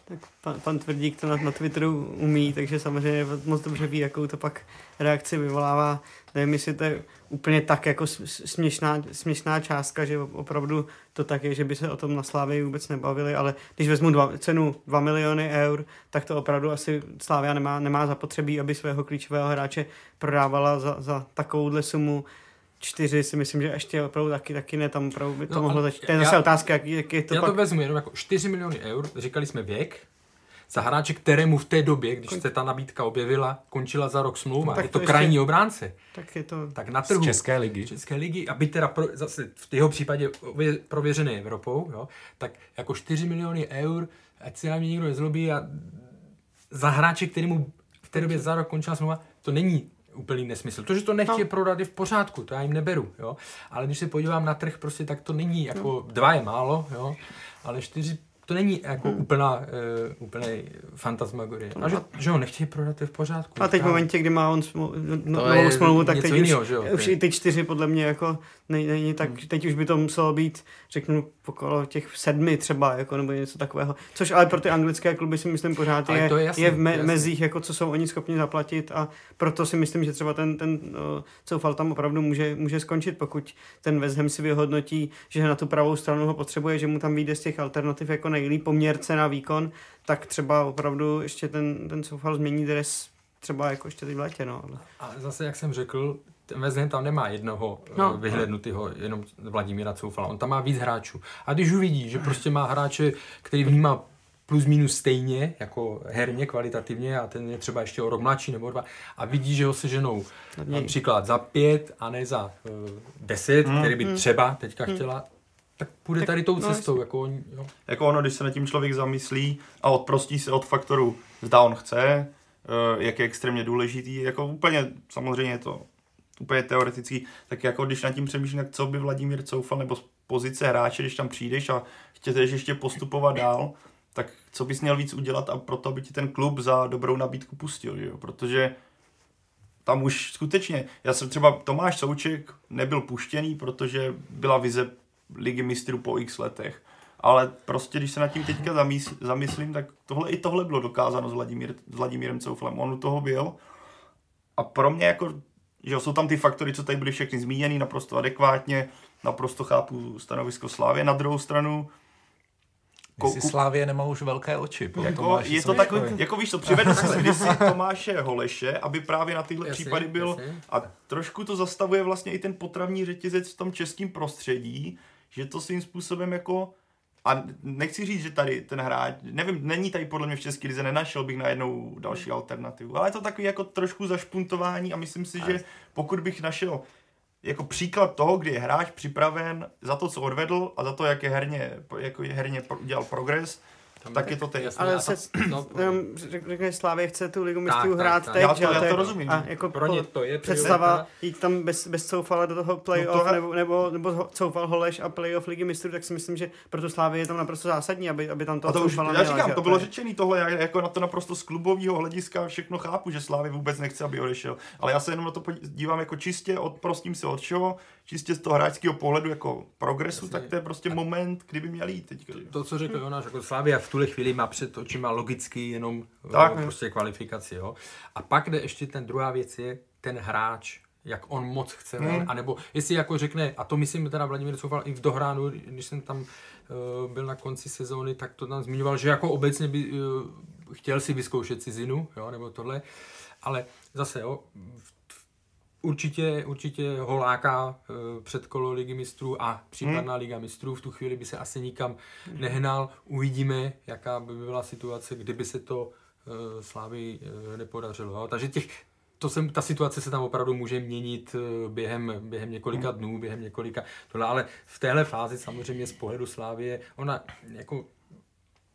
Tak pan, pan Tvrdík to na, na Twitteru umí, takže samozřejmě moc dobře ví, jakou to pak reakci vyvolává. Nevím, jestli to je úplně tak jako směšná, směšná částka, že opravdu to tak je, že by se o tom na Slávě vůbec nebavili, ale když vezmu dva, cenu 2 miliony eur, tak to opravdu asi Slávia nemá, nemá zapotřebí, aby svého klíčového hráče prodávala za, za takovouhle sumu čtyři si myslím, že ještě opravdu taky, taky ne, tam opravdu by to no, mohlo začít. To je zase já, otázka, jak, jak je to Já pak... to vezmu jenom jako 4 miliony eur, říkali jsme věk, za hráče, kterému v té době, když se ta nabídka objevila, končila za rok smlouva. No, je to, to krajní ještě... obránce. Tak je to... Tak na trhu. Z České ligy. České ligy, aby teda pro, zase v jeho případě prověřený Evropou, jo, tak jako 4 miliony eur, ať se na mě nikdo nezlobí a za hráče, kterému v té době za rok končila smlouva, to není úplný nesmysl. To, že to nechtějí no. prodat, je v pořádku, to já jim neberu, jo. Ale když se podívám na trh, prostě tak to není, jako no. dva je málo, jo, ale čtyři to není jako hmm. úplná, uh, úplný fantasmagorie. A že, že ho nechtějí prodat, je v pořádku. A teď v momentě, kdy má on smlouvu, no, novou smlouvu, tak teď jinýho, už, už i ty čtyři podle mě jako není tak, hmm. teď už by to muselo být, řeknu, okolo těch sedmi třeba, jako, nebo něco takového. Což ale pro ty anglické kluby si myslím pořád je, je, jasný, je v me, mezích, jako co jsou oni schopni zaplatit a proto si myslím, že třeba ten, ten uh, Coufal tam opravdu může, může skončit, pokud ten West Ham si vyhodnotí, že na tu pravou stranu ho potřebuje, že mu tam vyjde z těch alternativ jako nejlíp poměr cena výkon, tak třeba opravdu ještě ten, ten Soufal změní dres třeba jako ještě teď v létě, no. A zase, jak jsem řekl, ten West Ham tam nemá jednoho no. vyhlednutého, jenom Vladimíra Coufala, on tam má víc hráčů. A když uvidí, že prostě má hráče, který vnímá plus minus stejně, jako herně, kvalitativně a ten je třeba ještě o rok mladší nebo dva a vidí, že ho seženou například za pět a ne za uh, deset, hmm. který by hmm. třeba teďka hmm. chtěla, tak půjde tak, tady tou no, cestou. No, jako, jo. jako ono, když se nad tím člověk zamyslí a odprostí se od faktoru, zda on chce, uh, jak je extrémně důležitý, jako úplně, samozřejmě je to úplně teoretický, tak jako když nad tím přemýšlím, tak co by Vladimír Coufal nebo z pozice hráče, když tam přijdeš a chceš ještě postupovat dál, tak co bys měl víc udělat a proto, aby ti ten klub za dobrou nabídku pustil, jo? protože tam už skutečně, já jsem třeba, Tomáš Souček nebyl puštěný, protože byla vize ligy mistrů po x letech. Ale prostě, když se nad tím teďka zamysl, zamyslím, tak tohle i tohle bylo dokázáno s, Vladimír, s Vladimírem Couflem. On u toho byl. A pro mě jako že jsou tam ty faktory, co tady byly všechny zmíněny, naprosto adekvátně, naprosto chápu stanovisko Slávě. Na druhou stranu, Jestli Slávě nemá už velké oči. po jako, je to takový, jako víš co, přivedl jsem kdysi Tomáše Holeše, aby právě na tyhle Jasně, případy byl jasně. a trošku to zastavuje vlastně i ten potravní řetězec v tom českém prostředí, že to svým způsobem jako a nechci říct, že tady ten hráč, nevím, není tady podle mě v České lize, nenašel bych najednou další alternativu, ale je to takový jako trošku zašpuntování a myslím si, že pokud bych našel jako příklad toho, kdy je hráč připraven za to, co odvedl a za to, jak je herně, jako je herně udělal progres, Tam tak je to teď. Ale se, no, jenom řek- řekne, Slávě chce tu ligu mistrů hrát tak. teď, Já to- já to rozumím. A jako Pro ně to je představa jít tam bez, bez coufala do toho playoff, No to- nebo, nebo, nebo ho- coufal Holeš a playoff ligy mistrů, tak si myslím, že pro tu Slávě je tam naprosto zásadní, aby, aby tam to A to už, já říkám, to bylo řečený tohle, já jako na to naprosto z klubového hlediska všechno chápu, že Slávy vůbec nechce, aby odešel. Ale já se jenom na to dívám jako čistě, od, prostím se od čeho, čistě z toho hráčského pohledu jako progresu, Jasně. tak to je prostě moment, kdyby měl jít teď. to, co řekl Jonáš, jako Slavia v tuhle chvíli má před očima logicky jenom Tak. tak. prostě kvalifikaci. Jo? A pak jde ještě ten druhá věc je ten hráč, jak on moc chce, Hmm. hmm. anebo jestli jako řekne, a to myslím teda Vladimír Coufal i v dohránu, když jsem tam uh, byl na konci sezóny, tak to tam zmiňoval, že jako obecně by uh, chtěl si vyzkoušet cizinu, jo, nebo tohle, ale zase, jo, v- určitě, určitě ho láká uh, předkolo ligy mistrů a případná liga mistrů. V tu chvíli by se asi nikam nehnal. Uvidíme, jaká by byla situace, kdyby se to uh, Slávy uh, nepodařilo. Jo. Takže těch, to se, ta situace se tam opravdu může měnit během, během několika dnů, během několika tohle, ale v téhle fázi samozřejmě z pohledu Slávie, ona jako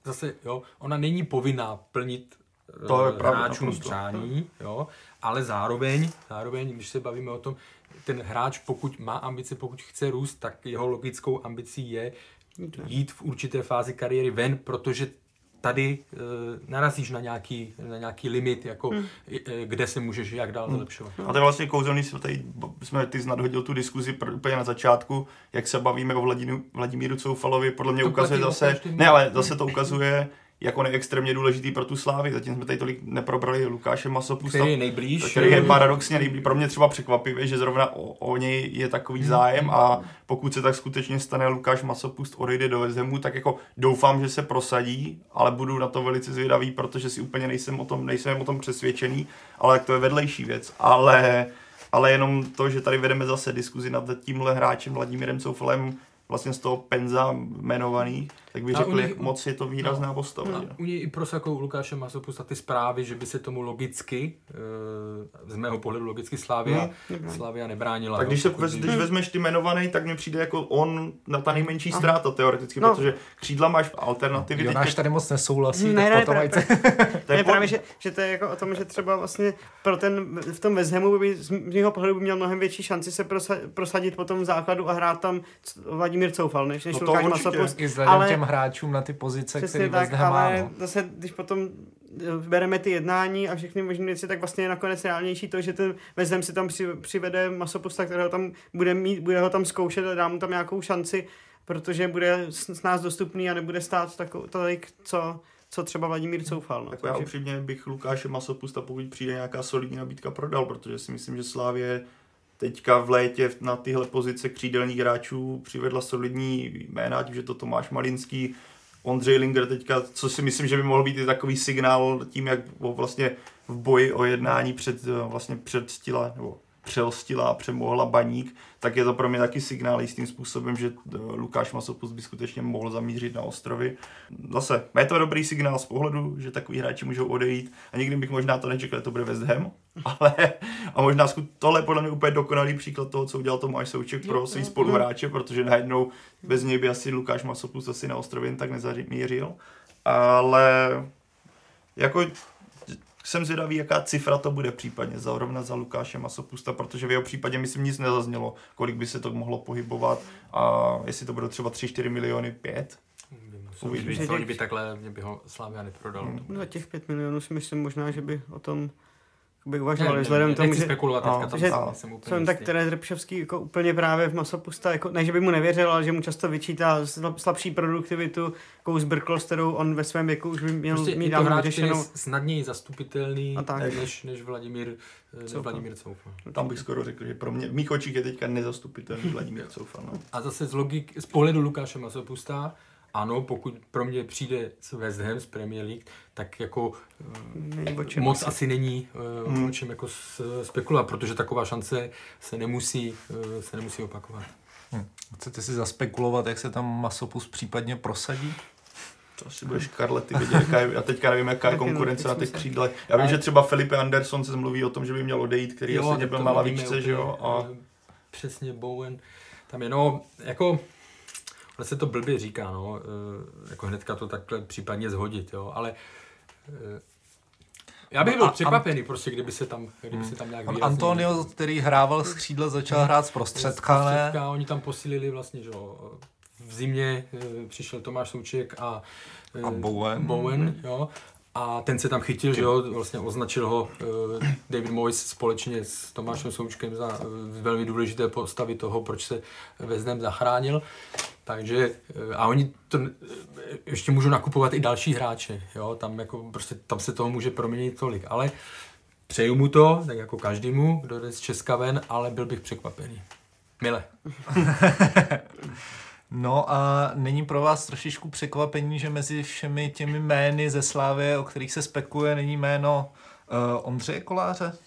zase, jo, ona není povinná plnit To je hráčům přání, jo, ale zároveň, zároveň, když se bavíme o tom, ten hráč, pokud má ambice, pokud chce růst, tak jeho logickou ambicí je jít v určité fázi kariéry ven, protože tady e, narazíš na nějaký, na nějaký limit, jako, Hmm. e, kde se můžeš jak dál zlepšovat. A to je vlastně kouzelný, jsme tady, jsme ty nadhodil tu diskuzi pr- úplně na začátku, jak se bavíme o Vladimíru, Vladimíru Coufalovi, podle mě To ukazuje platí zase, ne, ale zase to ukazuje, jak on je extrémně důležitý pro tu slávy. Zatím jsme tady tolik neprobrali Lukáše Masopusta, Který je nejblíž. který je paradoxně nejblíž, pro mě třeba překvapivě, že zrovna o, o něj je takový zájem a pokud se tak skutečně stane, Lukáš Masopust odejde do Hamu, tak jako doufám, že se prosadí, ale budu na to velice zvědavý, protože si úplně nejsem o tom, nejsem o tom přesvědčený, ale to je vedlejší věc. Ale, ale jenom to, že tady vedeme zase diskuzi nad tímhle hráčem Vladimírem Coufalem, vlastně z toho penza jmenovaný, tak bych A u řekl, nich- jak moc je to výrazná No, postava. No, u něj i prosakou u Lukáše Masopusta ty zprávy, že by se tomu logicky, e, z mého pohledu logicky Slávia, Slávia nebránila. Tak jo, když, se, vez, by- když vezmeš ty jmenovaný, tak mi přijde jako on na ta nejmenší Aha. ztráta teoreticky, No. protože křídla máš alternativy. Jonáš teď- tady moc nesouhlasí, Ne, tak ne, potom právě- Ne, právě, že, že to je jako o tom, že třeba vlastně pro ten, v tom West Hamu by z mého pohledu by měl mnohem větší šanci se prosa, prosadit po tom základu a hrát tam Vladimír Coufal, než, než No to Lukáš. Masopust. Vzhledem Ale- těm hráčům na ty pozice, Přesně který tak, Ham má. ale no. zase, když potom eh, bereme ty jednání a všechny možné věci, tak vlastně je nakonec reálnější to, že ten Ham si tam při, přivede masopusta, kterého tam bude mít, bude ho tam zkoušet a dá mu tam nějakou šanci, protože bude s, s nás dostupný a nebude stát tako, tolik, co, co třeba Vladimír Coufal. No. Tak já upřímně bych Lukáše Masopusta, pokud přijde nějaká solidní nabídka, prodal, protože si myslím, že Slávě teďka v létě na tyhle pozice křídelních hráčů přivedla solidní jména, už je to Tomáš Malinský, Ondřej Linger teďka, co si myslím, že by mohl být i takový signál tím, jak vlastně v boji o jednání před, vlastně předstila, nebo přelstila a přemohla baník, tak je to pro mě taky signál jistým způsobem, že eh, Lukáš Masopust by skutečně mohl zamířit na ostrovy. Zase, je to dobrý signál z pohledu, že takový hráči můžou odejít. A nikdy bych možná to nečekal, že to bude West Ham, ale a možná tohle je podle mě úplně dokonalý příklad toho, co udělal Tomáš Souček pro svý spoluhráče, protože najednou bez něj by asi Lukáš Masopust asi na ostrově jen tak nezamířil, ale jako jsem zvědavý, jaká cifra to bude případně zrovna za Lukáše Masopusta, protože v jeho případě myslím nic nezaznělo, kolik by se to mohlo pohybovat a jestli to bude třeba 3-4 miliony, 5. Uvidíme, oni by takhle, mě by ho Slávia neprodal. Hmm. No těch 5 milionů si myslím možná, že by o tom by uvažovali, vzhledem k tomu, že spekulovat No, teďka, tam že jsem- jsem úplně jsem tak jistý. trenér Trpšovský jako úplně právě v masopusta, jako, ne, že by mu nevěřil, ale že mu často vyčítá slab- slabší produktivitu, jakou zbrklost, kterou on ve svém věku už by měl Prostě mít je to dávno vyřešenou. snadněji zastupitelný A tak. než, než Vladimír, než Coufa. Vladimír Coufa. Tam bych skoro řekl, že pro mě, v mých očích je teďka nezastupitelný Vladimír Coufa. No. A zase z, logik, z pohledu Lukáše Masopusta, ano, pokud pro mě přijde z West Ham z Premier League, tak jako o čem moc asi. asi není uh, Hmm. o čem jako spekulovat, protože taková šance se nemusí, uh, se nemusí opakovat. Chcete si zaspekulovat, jak se tam Masopus případně prosadí? To asi bude škarlety vidět, jaká je, já teďka nevím, jaká je konkurence na těch se- křídle. Já vím, že třeba Felipe Anderson se mluví o tom, že by měl odejít, který jo, asi byl na lavičce, že jo. A eh, Přesně Bowen. Tam je, no, jako, ale se to blbě říká, no, eh, jako hnedka to takhle případně zhodit, jo, ale eh, já bych byl a- překvapený, prostě, kdyby se tam, kdyby se tam nějak výrazně... Antonio, který hrával z křídla, začal hrát z prostředka, ne? Prostředka, Oni tam posílili vlastně, že jo, v zimě eh, přišel Tomáš Souček a, eh, A Bowen. Bowen, jo. A ten se tam chytil, že jo, vlastně označil ho eh, David Moyes společně s Tomášem Součkem za eh, velmi důležité postavy toho, proč se Vezdem zachránil. Takže, eh, a oni to, ještě můžou nakupovat i další hráče, jo, tam jako prostě, tam se toho může proměnit tolik, ale přeju mu to, tak jako každému, kdo jde z Česka ven, ale byl bych překvapený. Mile. No a není pro vás trošičku překvapení, že mezi všemi těmi jmény ze Slávy, o kterých se spekuje, není jméno uh, Ondřeje Koláře?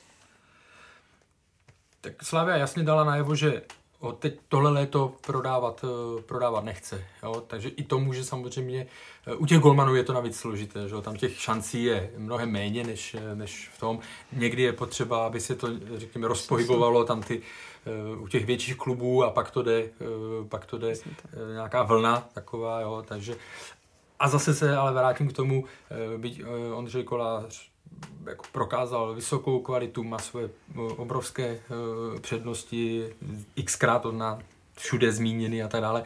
Tak Slavia jasně dala najevo, že o teď tohle léto prodávat, eh, prodávat nechce. Jo? Takže i to může samozřejmě, eh, u těch golmanů je to navíc složité, že jo? tam těch šancí je mnohem méně než, než v tom. Někdy je potřeba, aby se to, řekněme, rozpohybovalo tam ty, u těch větších klubů a pak to jde, eh, pak to jde eh, nějaká vlna taková, jo? takže a zase se ale vrátím k tomu, eh, byť Ondřej Kolář jako prokázal vysokou kvalitu, má svoje obrovské přednosti, xkrát on na všude zmíněný a tak dále,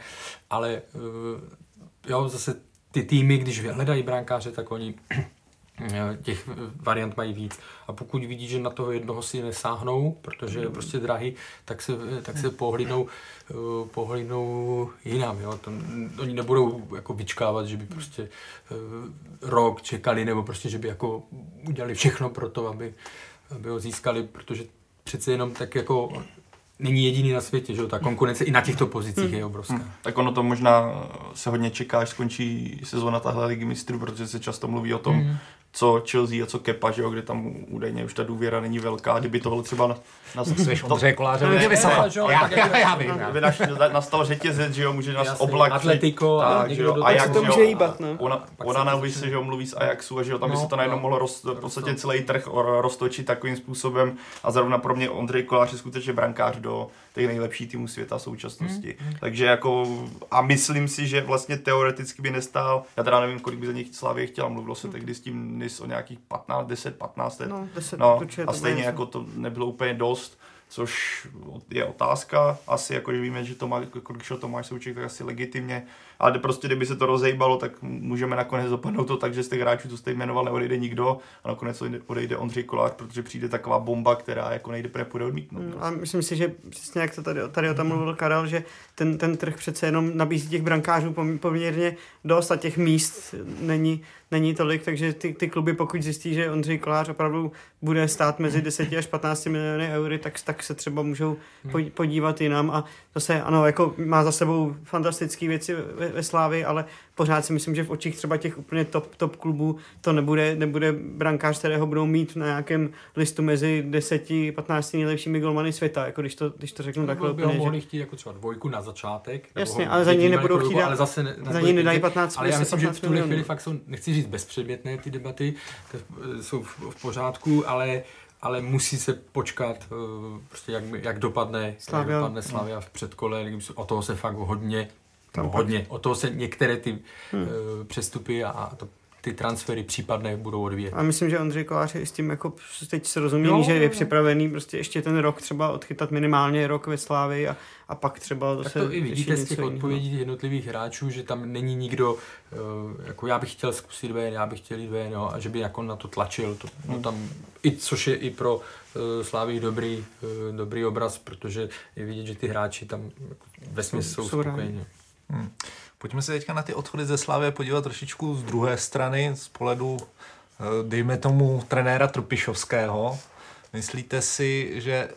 ale jo, zase ty týmy, když hledají brankáře, tak oni těch variant mají víc. A pokud vidí, že na toho jednoho si nesáhnou, protože je prostě drahý, tak se, tak se pohlídnou, eh, pohlídnou jinam. Jo? To, oni nebudou jako vyčkávat, že by prostě eh, rok čekali, nebo prostě, že by jako udělali všechno pro to, aby, aby ho získali, protože přece jenom tak jako není jediný na světě, že jo? ta konkurence i na těchto pozicích je obrovská. tak ono to možná se hodně čeká, až skončí sezóna tahle ligy mistrů, protože se často mluví o tom, Mm. Co Chelsea a co Kepa, že jo, kde tam údajně už ta důvěra není velká, kdyby tohle třeba na, na, Slyš to, Ondřeje Koláře, Ne, ne, Já, já, já vím. kdyby naš, nastal řetězec, že jo, může nás Jasně, oblak Atletico a tak, že jo, do a toho- jak, to že může jo, hýbat, no. Ona, ona se na to Uvi začne- se, že jo, mluví z Ajaxu a že jo, tam by No, se to najednou no. mohlo roz, v podstatě Rozto- celý trh roztočit takovým způsobem a zrovna pro mě Ondřej Kolář je skutečně brankář do těch nejlepších týmů světa v současnosti. Hmm, Takže jako a myslím si, že vlastně teoreticky by nestál, já teda nevím, kolik by za něj Slavě chtěla, mluvilo se tehdy s tím NIS o nějakých 15, 10, 15 let. No, 10, No, a stejně jako to nebylo úplně dost, což je otázka. Asi jako, že víme, že to má, jako když to Tomáš Souček, tak asi legitimně. Ale prostě, kdyby se to rozejbalo, tak můžeme nakonec dopadnout to tak, že z těch hráčů, co jste jmenoval, neodejde nikdo a nakonec odejde- Ondřej Kolář, protože přijde taková bomba, která jako nejde nepůjde odmítnout. Mm, No. A myslím si, že přesně jak to tady, tady o tom mluvil Karel, že ten, ten trh přece jenom nabízí těch brankářů pom- poměrně dost a těch míst není, není tolik, takže ty, ty kluby, pokud zjistí, že Ondřej Kolář opravdu bude stát mezi 10 až 15 miliony eury, tak, tak se třeba můžou po- podívat jinam a zase ano, jako má za sebou fantastické věci ve, ve Slávii, ale pořád si myslím, že v očích třeba těch úplně top, top klubů to nebude, nebude brankář, kterého budou mít na nějakém listu mezi 10-15 nejlepšími golmany světa, jako když to, když to řeknu takhle by ho mohli chtít jako třeba dvojku na začátek. Jasně, ale za něj nebudou jako chtít ale zase ne, za něj nedají 15 Ale já myslím, že v 15 tuhle chvíli fakt jsou, nechci říct bezpředmětné ty debaty, to jsou v, v pořádku, ale ale musí se počkat, eh, prostě jak, jak dopadne jak Slavia. dopadne Slavia v předkole, o toho se fakt hodně, Tam no, pak- hodně, o toho se některé ty Hmm. eh, přestupy a, to ty transfery případné budou odvíjet. A myslím, že Ondřej Kolář je s tím jako teď se rozumí, Jo, že je jo. připravený prostě ještě ten rok třeba odchytat minimálně rok ve Slávii a, a pak třeba Tak zase to i vidíte z těch jiného. odpovědí jednotlivých hráčů, že tam není nikdo, eh, jako já bych chtěl zkusit ven, já bych chtěl jít ven, jo, a že by jako na to tlačil. To, Hmm. no tam, i, což je i pro uh, Slávy dobrý, uh, dobrý obraz, protože je vidět, že ty hráči tam ve smyslu jsou, jsou spokojení. Hmm. Pojďme se teďka na ty odchody ze Slávy podívat trošičku z druhé strany, z pohledu, eh, dejme tomu, trenéra Trpišovského. Myslíte si, že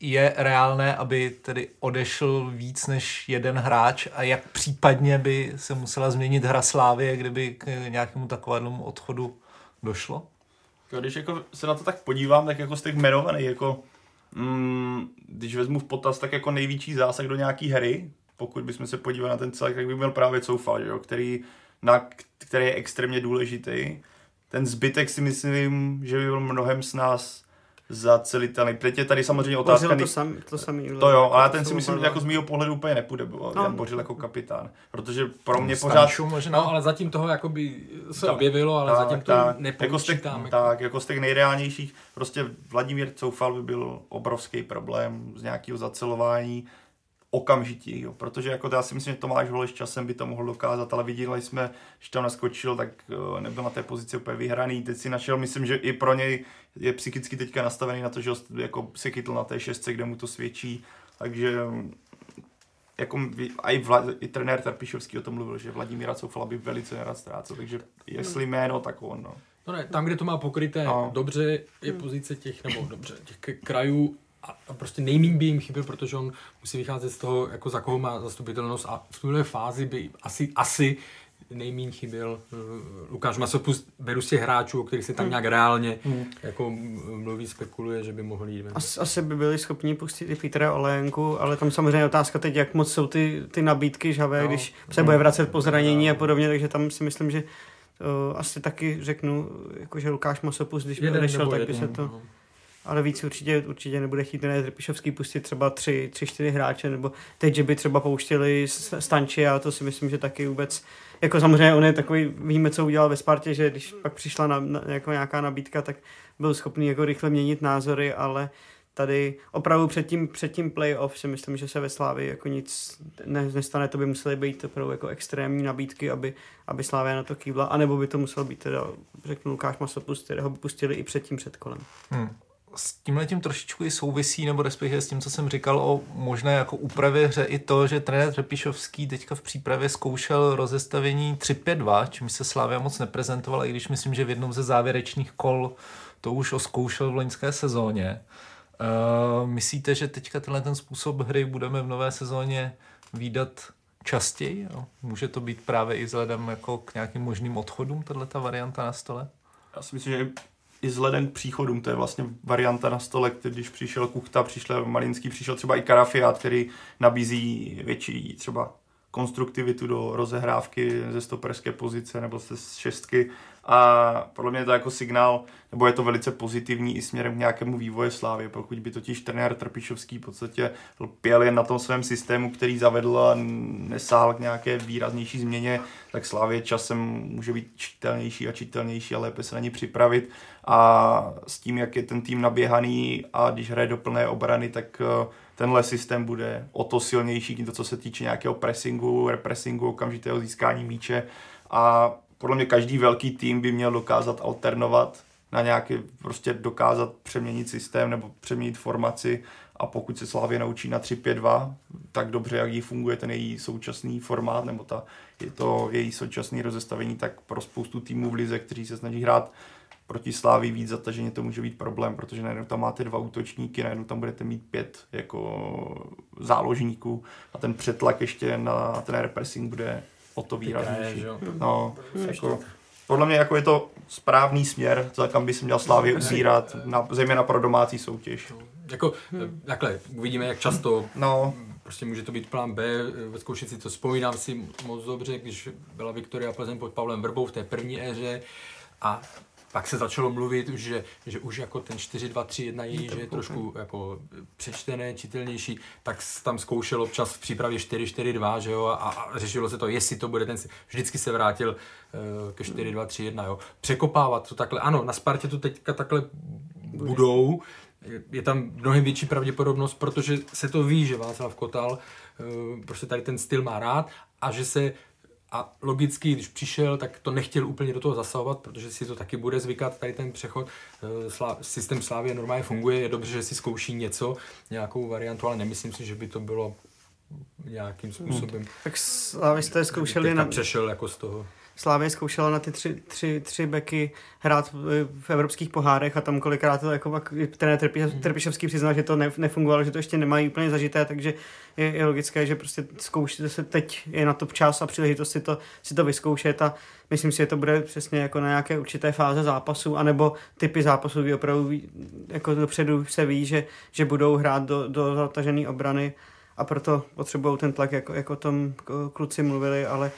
je reálné, aby tedy odešel víc než jeden hráč a jak případně by se musela změnit hra Slávy, kdyby k nějakému takovému odchodu došlo? Když jako se na to tak podívám, tak jako z těch jmenovaných, jako, mm, když vezmu v potaz, tak jako největší zásah do nějaký hry, pokud bychom se podívali na ten celek, tak by byl právě Coufal, že jo, který, na, který je extrémně důležitý. Ten zbytek si myslím, že by byl mnohem s nás zacelitelný. Teď je tady samozřejmě otázka... Bořil to, sam, to samý. to jo, ale ten si myslím, že jako z mého pohledu úplně nepůjde, bo, No. Jan Bořil jako kapitán. Protože pro mě pořád... Možná? No, ale zatím toho jakoby se Tak, objevilo, ale zatím to tak, jako z těch, nepočítám. jako- tak, jako z těch nejreálnějších, prostě Vladimír Coufal by byl obrovský problém z nějakého zacelování okamžitý, jo. protože jako já si myslím, že Tomáš Holeš časem by to mohl dokázat, ale viděli jsme, že tam naskočil, tak eh, nebyl na té pozici úplně vyhraný, teď si našel, myslím, že i pro něj je psychicky teďka nastavený na to, že jako se chytl na té šestce, kde mu to svědčí, takže jako ví- a i, Vla, i trenér Trpišovský o tom mluvil, že Vladimíra Coufala by velice nerad ztrácel, takže jestli jméno, tak on. No. No ne, tam, kde to má pokryté No. dobře, je pozice těch, nebo dobře, těch krajů a, prostě nejmín by jim chyběl, protože on musí vycházet z toho, jako za koho má zastupitelnost a v tuhle fázi by asi, asi nejmín chyběl uh, Lukáš Masopust, beru těch hráčů, o kterých se tam nějak reálně jako m- mluví, spekuluje, že by mohl jít. As, asi by byli schopni pustit i Petra Olejenku, ale tam samozřejmě je otázka teď, jak moc jsou ty, ty nabídky žhavé, No. no. když se bude vracet po zranění a podobně, takže tam si myslím, že uh, asi taky řeknu, jako že Lukáš Masopus, když by odešel, tak by se to... no. Ale víc určitě, určitě nebude chtít trenér Trpišovský pustit třeba tři, tři, čtyři hráče, nebo teď, že by třeba pouštěli Stanči a to si myslím, že taky vůbec, jako samozřejmě on je takový, víme, co udělal ve Spartě, že když pak přišla na, na, jako nějaká nabídka, tak byl schopný jako rychle měnit názory, ale tady opravdu před tím, před tím playoff si myslím, že se ve Slávii jako nic ne, nestane, to by musely být opravdu jako extrémní nabídky, aby, aby Slávia na to kývla, anebo by to musel být teda, řeknu Lukáš Masopust, kterého by pustili i před tím předkolem. Hmm. S tímhle tím trošičku i souvisí, nebo respektive s tím, co jsem říkal o možné jako úpravě hře, i to, že trenér Třepišovský teďka v přípravě zkoušel rozestavení 3-5-2, čímž se Slávia moc neprezentovala, i když myslím, že v jednom ze závěrečných kol to už oskoušel v loňské sezóně. Uh, myslíte, že teďka tenhle ten způsob hry budeme v nové sezóně výdat častěji? Jo? Může to být právě i vzhledem jako k nějakým možným odchodům, tato varianta na stole? Já si myslím, že i vzhledem k příchodům, to je vlastně varianta na stole, když přišel Kuchta, přišel Malinský, přišel třeba i Karafiat, který nabízí větší třeba konstruktivitu do rozehrávky ze stoperské pozice nebo ze šestky a podle mě je to jako signál, nebo je to velice pozitivní i směrem k nějakému vývoji Slávy, pokud by totiž trenér Trpišovský v podstatě lpěl jen na tom svém systému, který zavedl a nesáhl k nějaké výraznější změně, tak Slávě časem může být čitelnější a čitelnější a lépe se na ní připravit. A s tím, jak je ten tým naběhaný a když hraje do plné obrany, tak eh, tenhle systém bude o to silnější, to co se týče nějakého pressingu, repressingu, okamžitého získání míče. A podle mě každý velký tým by měl dokázat alternovat na nějaký, prostě dokázat přeměnit systém nebo přeměnit formaci a pokud se Slávě naučí na 3-5-2, tak dobře, jak jí funguje ten její současný formát nebo ta, je to její současné rozestavení, tak pro spoustu týmů v lize, kteří se snaží hrát proti Slávy víc zataženě to může být problém, protože najednou tam máte dva útočníky, najednou tam budete mít pět jako záložníků a ten přetlak ještě na ten repressing bude o to výraznější. No, jako, podle mě jako je to správný směr, za kam by se měl Slávě uzírat, na, zejména pro domácí soutěž. Jako, hmm. takhle, uvidíme, jak často No, prostě může to být plán B, ve zkoušet si to vzpomínám si moc dobře, když byla Viktoria Plzeň pod Pavlem Vrbou v té první éře a pak se začalo mluvit, že, že už jako ten 4-2-3-1 je, že je trošku jako přečtené, čitelnější, tak tam zkoušel občas v přípravě 4-4-2, že jo, a, a řešilo se to, jestli to bude ten, vždycky se vrátil uh, ke 4-2-3-1, jo. Překopávat to takhle, ano, na Spartě to teďka takhle budou, je tam mnohem větší pravděpodobnost, protože se to ví, že Václav Kotal uh, prostě tady ten styl má rád a že se a logicky, když přišel, tak to nechtěl úplně do toho zasahovat, protože si to taky bude zvykat, tady ten přechod. Eh, Slá, systém Slávě normálně funguje, je dobře, že si zkouší něco, nějakou variantu, ale nemyslím si, že by to bylo nějakým způsobem. Hmm. Tak Slávisté zkoušeli na... přešel jako z toho. Slávě zkoušela na ty tři, tři, tři beky hrát v, evropských pohárech a tam kolikrát to jako pak trenér Trpišovský přiznal, že to ne, nefungovalo, že to ještě nemají úplně zažité, takže je, je logické, že prostě zkoušíte se teď je na to čas a příležitost si to, si to vyzkoušet a myslím si, že to bude přesně jako na nějaké určité fáze zápasu, anebo typy zápasů, kdy opravdu jako dopředu se ví, že, že budou hrát do, do zatažené obrany a proto potřebují ten tlak, jako, jako tom kluci mluvili, ale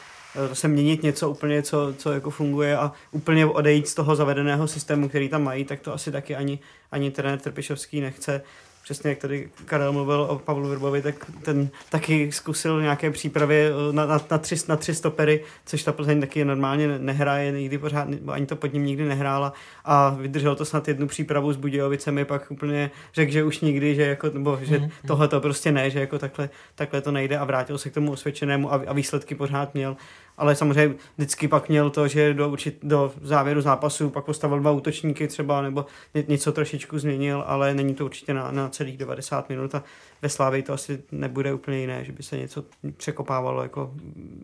se měnit něco úplně, co, co jako funguje a úplně odejít z toho zavedeného systému, který tam mají, tak to asi taky ani, ani trenér Trpišovský nechce přesně jak tady Karel mluvil o Pavlu Vrbovi, tak ten taky zkusil nějaké přípravy eh, na, na, na, tři, na tři stopery, což ta Plzeň taky normálně nehraje, nikdy pořád, ani to pod ním nikdy nehrála a vydržel to snad jednu přípravu s Budějovicemi, pak úplně řekl, že už nikdy, že, jako, nebo, že mm-hmm. tohle to prostě ne, že jako takhle, takhle to nejde a vrátil se k tomu osvědčenému a, a výsledky pořád měl ale samozřejmě vždycky pak měl to, že do, určit, do závěru zápasu pak postavil dva útočníky třeba, nebo něco trošičku změnil, ale není to určitě na, na celých 90 minut a ve Slávě to asi nebude úplně jiné, že by se něco překopávalo jako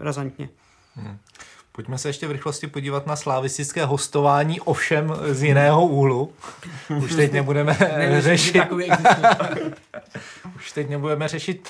razantně. Hmm. Pojďme se ještě v rychlosti podívat na slavistické hostování, ovšem z jiného úhlu. Už teď nebudeme řešit. Už teď nebudeme řešit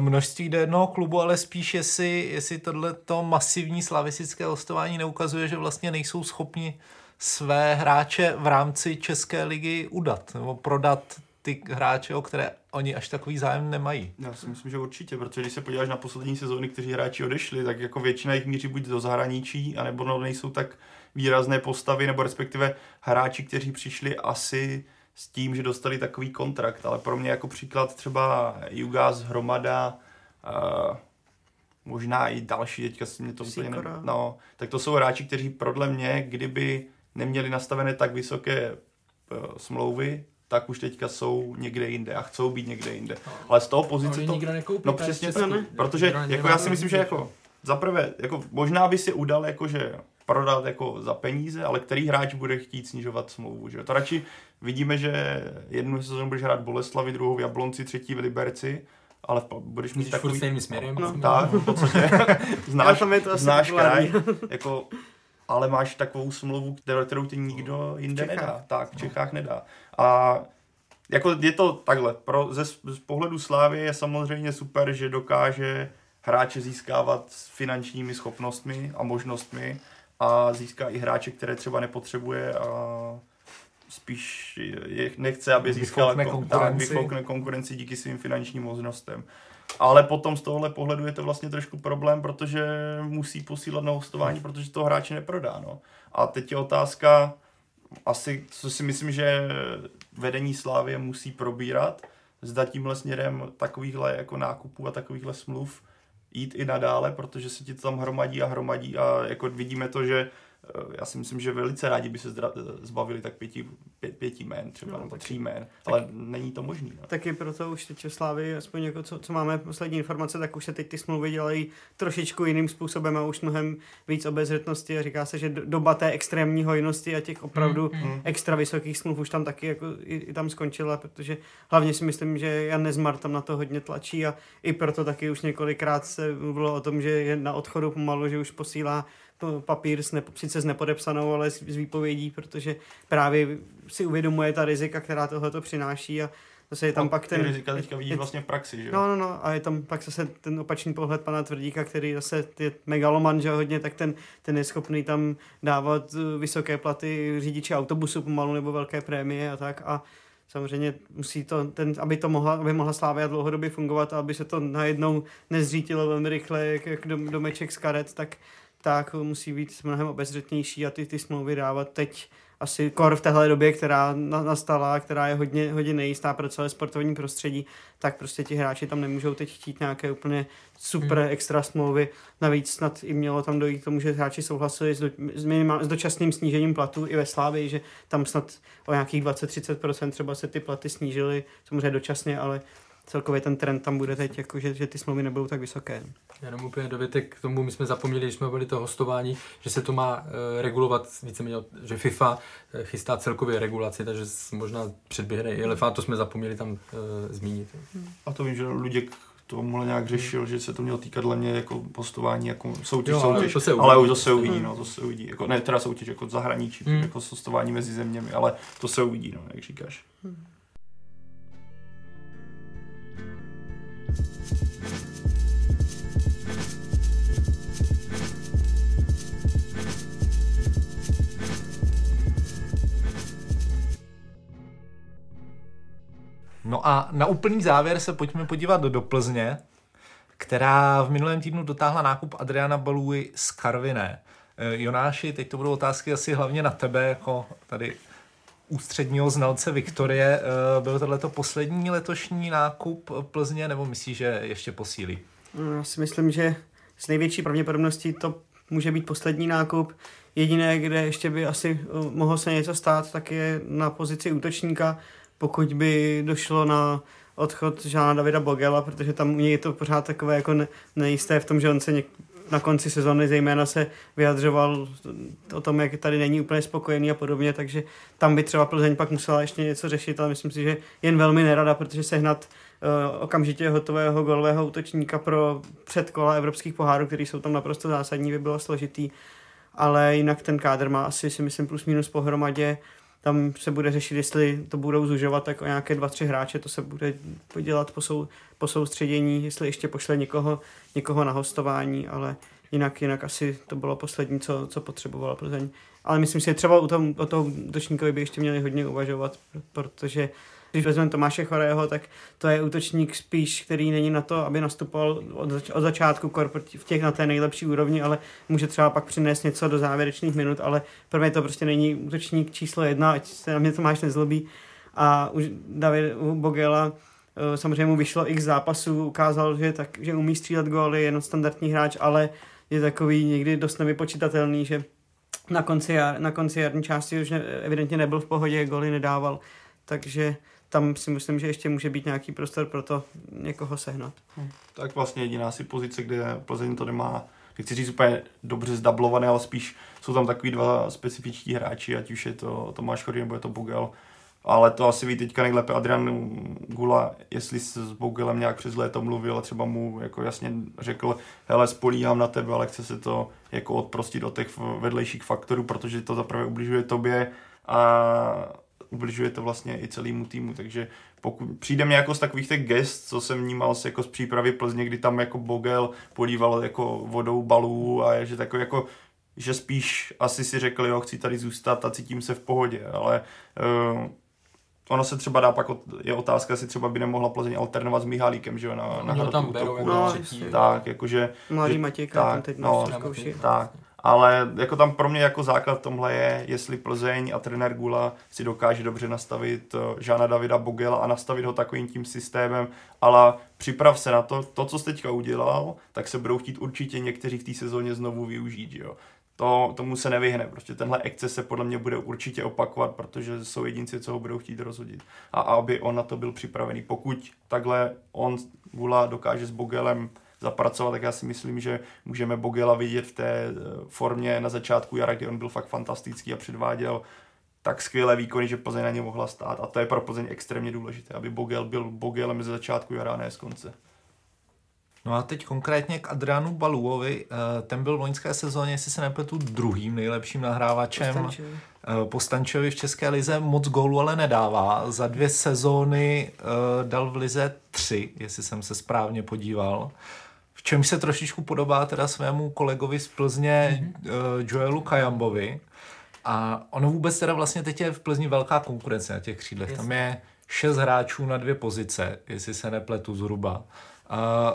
množství do jednoho klubu, ale spíš jestli, jestli tohleto masivní slavistické hostování neukazuje, že vlastně nejsou schopni své hráče v rámci České ligy udat nebo prodat ty hráče, o které oni až takový zájem nemají. Já si myslím, že určitě, protože když se podíváš na poslední sezóny, kteří hráči odešli, tak jako většina jich míří buď do zahraničí, anebo no, nejsou tak výrazné postavy, nebo respektive hráči, kteří přišli asi s tím, že dostali takový kontrakt, ale pro mě jako příklad třeba Jugas, Hromada, uh, možná i další, teďka si mě to úplně ne... No, tak to jsou hráči, kteří podle mě, kdyby neměli nastavené tak vysoké uh, smlouvy, tak už teďka jsou někde jinde a chcou být někde jinde. No. Ale z toho pozice no, to... Nekoupí, no přesně tak, protože jako já si myslím, že jako zaprvé, jako možná by si udal jako, že prodat jako za peníze, ale který hráč bude chtít snižovat smlouvu, že To radši vidíme, že jednu sezónu budeš hrát Boleslavi, druhou v Jablonci, třetí v Liberci, ale v, budeš mít takový... stejným směrem. No, tak, v podstatě. znáš, to znáš kraj, jako, ale máš takovou smlouvu, kterou, kterou ti nikdo jinde nedá. Tak, v Čechách nedá. A jako je to takhle, pro, ze, z pohledu Slávy je samozřejmě super, že dokáže hráče získávat s finančními schopnostmi a možnostmi, a získá i hráče, které třeba nepotřebuje a spíš je, nechce, aby získal konkurenci. Tak, konkurenci díky svým finančním možnostem. Ale potom z tohohle pohledu je to vlastně trošku problém, protože musí posílat na hostování, protože to hráče neprodá. No. A teď je otázka, asi, co si myslím, že vedení Slávě musí probírat, zda tímhle směrem takovýchhle jako nákupů a takovýchhle smluv jít i nadále, protože se ti to tam hromadí a hromadí a jako vidíme to, že já si myslím, že velice rádi by se zdra, zbavili tak pěti, pě, pěti jmén třeba, no, nebo tří jmén, ale tak, není to možný. No. Taky proto už teď v Slávy, aspoň jako co, co máme poslední informace, tak už se teď ty smlouvy dělají trošičku jiným způsobem a už mnohem víc obezřetnosti a říká se, že doba té extrémní hojnosti a těch opravdu mm, mm. extra vysokých smluv už tam taky jako i, i tam skončila, protože hlavně si myslím, že Jan Nezmar tam na to hodně tlačí a i proto taky už několikrát se mluvilo o tom, že je na odchodu pomalu, že už posílá papír s nepo, sice s nepodepsanou, ale s, s výpovědí, protože právě si uvědomuje ta rizika, která tohle přináší a zase je tam a pak ten... rizika teďka vidí vlastně v praxi, že jo? No, no, no, a je tam pak zase ten opačný pohled pana Tvrdíka, který zase je megaloman, že hodně, tak ten, ten je schopný tam dávat eh, vysoké platy řidiči autobusu pomalu nebo velké prémie a tak a samozřejmě musí to, ten, aby to mohla, aby mohla Slávia dlouhodobě fungovat a aby se to najednou nezřítilo velmi rychle, jak, jak domeček z karet, tak tak musí být mnohem obezřetnější a ty, ty smlouvy dávat teď asi kor v téhle době, která nastala, která je hodně, hodně nejistá pro celé sportovní prostředí, tak prostě ti hráči tam nemůžou teď chtít nějaké úplně super hmm. extra smlouvy. Navíc snad i mělo tam dojít k tomu, že hráči souhlasili s, do, s, minimál, s dočasným snížením platů i ve Slávii, že tam snad o nějakých 20-30% třeba se ty platy snížily, samozřejmě dočasně, ale celkově ten trend tam bude teď, jako že, že ty smlouvy nebudou tak vysoké. Jenom úplně dovětek k tomu, my jsme zapomněli, když jsme byli to hostování, že se to má uh, regulovat víceméně, že FIFA uh, chystá celkově regulaci, takže možná předběhne i elefant, to jsme zapomněli tam uh, zmínit. A to vím, že Luděk tomuhle nějak řešil, že se to mělo týkat dle mě jako postování, jako soutěž, Jo, soutěž, to se uvidí. ale to se uvidí, no, to se uvidí, jako, ne teda soutěž, jako zahraničí, Hmm. jako postování mezi zeměmi, ale to se uvidí, no, jak říkáš. No a na úplný závěr se pojďme podívat do Plzně, která v minulém týdnu dotáhla nákup Adriana Baluji z Karviné. Eh, Jonáši, teď to budou otázky asi hlavně na tebe, jako tady ústředního znalce Viktorie. Eh, Byl tohleto poslední letošní nákup Plzně, nebo myslíš, že ještě posílí? No, Já si myslím, že s největší pravděpodobností to může být poslední nákup. Jediné, kde ještě by asi uh, mohlo se něco stát, tak je na pozici útočníka, pokud by došlo na odchod Žána Davida Bogela, protože tam u něj je to pořád takové jako ne- nejisté v tom, že on se něk- na konci sezóny zejména se vyjadřoval o tom, jak tady není úplně spokojený a podobně, takže tam by třeba Plzeň pak musela ještě něco řešit, ale myslím si, že jen velmi nerada, protože sehnat uh, okamžitě hotového golového útočníka pro předkola evropských pohárů, který jsou tam naprosto zásadní, by bylo složitý. Ale jinak ten kádr má asi si myslím plus minus pohromadě. Tam se bude řešit, jestli to budou zužovat tak o nějaké dva, tři hráče, to se bude dělat po, sou, po soustředění, jestli ještě pošle někoho, někoho na hostování, ale jinak, jinak asi to bylo poslední, co, co potřebovala Plzeň. Ale myslím si, že třeba u toho, o toho útočníkovi by ještě měli hodně uvažovat, protože když vezmeme Tomáše Chorého, tak to je útočník spíš, který není na to, aby nastupoval od, zač- od začátku v těch na té nejlepší úrovni, ale může třeba pak přinést něco do závěrečných minut, ale pro mě to prostě není útočník číslo jedna, ať se na mě Tomáš nezlobí. A už David Bogela eh, samozřejmě mu vyšlo x zápasů, ukázal, že, tak, že umí střílet góly, je standardní hráč, ale je takový někdy dost nevypočitatelný, že na konci, jar, na konci jarní části už ne, evidentně nebyl v pohodě, goly nedával, takže tam si myslím, že ještě může být nějaký prostor pro to někoho sehnat. Tak vlastně jediná si pozice, kde Plzeň to nemá, nechci říct úplně dobře zdablované, ale spíš jsou tam takový dva specifičtí hráči, ať už je to Tomáš Chory nebo je to Bugel. Ale to asi ví teďka nejlépe Adrian Gula, jestli se s Bogelem nějak přes léto mluvil a třeba mu jako jasně řekl, hele, spolíhám na tebe, ale chce se to jako odprostit od těch vedlejších faktorů, protože to zaprvé ubližuje tobě a ubližuje to vlastně i celému týmu, takže pokud přijde mě jako z takových těch gest, co jsem vnímal z, jako z přípravy Plzně, kdy tam jako Bogel políval jako vodou balů a že takový jako že spíš asi si řekl, jo, chci tady zůstat a cítím se v pohodě, ale uh, ono se třeba dá pak, ot- je otázka, jestli třeba by nemohla Plzeň alternovat s Mihálíkem, že jo, na, na tam berou útoku, jako no, třetí. jasně. tak, jakože Mladý Matějka tak, tam teď no, na zkouši. tak. Ale jako tam pro mě jako základ tomhle je, jestli Plzeň a trenér Gula si dokáže dobře nastavit eh, Žána Davida Bogela a nastavit ho takovým tím systémem, ale připrav se na to, to, co jsi teďka udělal, tak se budou chtít určitě někteří v té sezóně znovu využít, jo. To, tomu se nevyhne, prostě tenhle exces se podle mě bude určitě opakovat, protože jsou jedinci, co ho budou chtít rozhodit. A aby on na to byl připravený. Pokud takhle on, Gula, dokáže s Bogelem zapracovat, tak já si myslím, že můžeme Bogela vidět v té eh, formě na začátku jara, kdy on byl fakt fantastický a předváděl tak skvělé výkony, že Plzeň na ně mohla stát. A to je pro Plzeň extrémně důležité, aby Bogel byl Bogelem ze začátku jara, a ne z konce. No a teď konkrétně k Adrianu Baluovi. Eh, Ten byl v loňské sezóně, jestli se nepletu, druhým nejlepším nahrávačem. Postančovi. Eh, Po Stančovi v České lize moc gólů ale nedává. Za dvě sezóny eh, dal v lize tři, jestli jsem se správně podíval. V čem se trošičku podobá teda svému kolegovi z Plzně mm-hmm. Joelu Kajambovi. A ono vůbec teda vlastně teď je v Plzni velká konkurence na těch křídlech. Yes. Tam je šest hráčů na dvě pozice, jestli se nepletu zhruba. A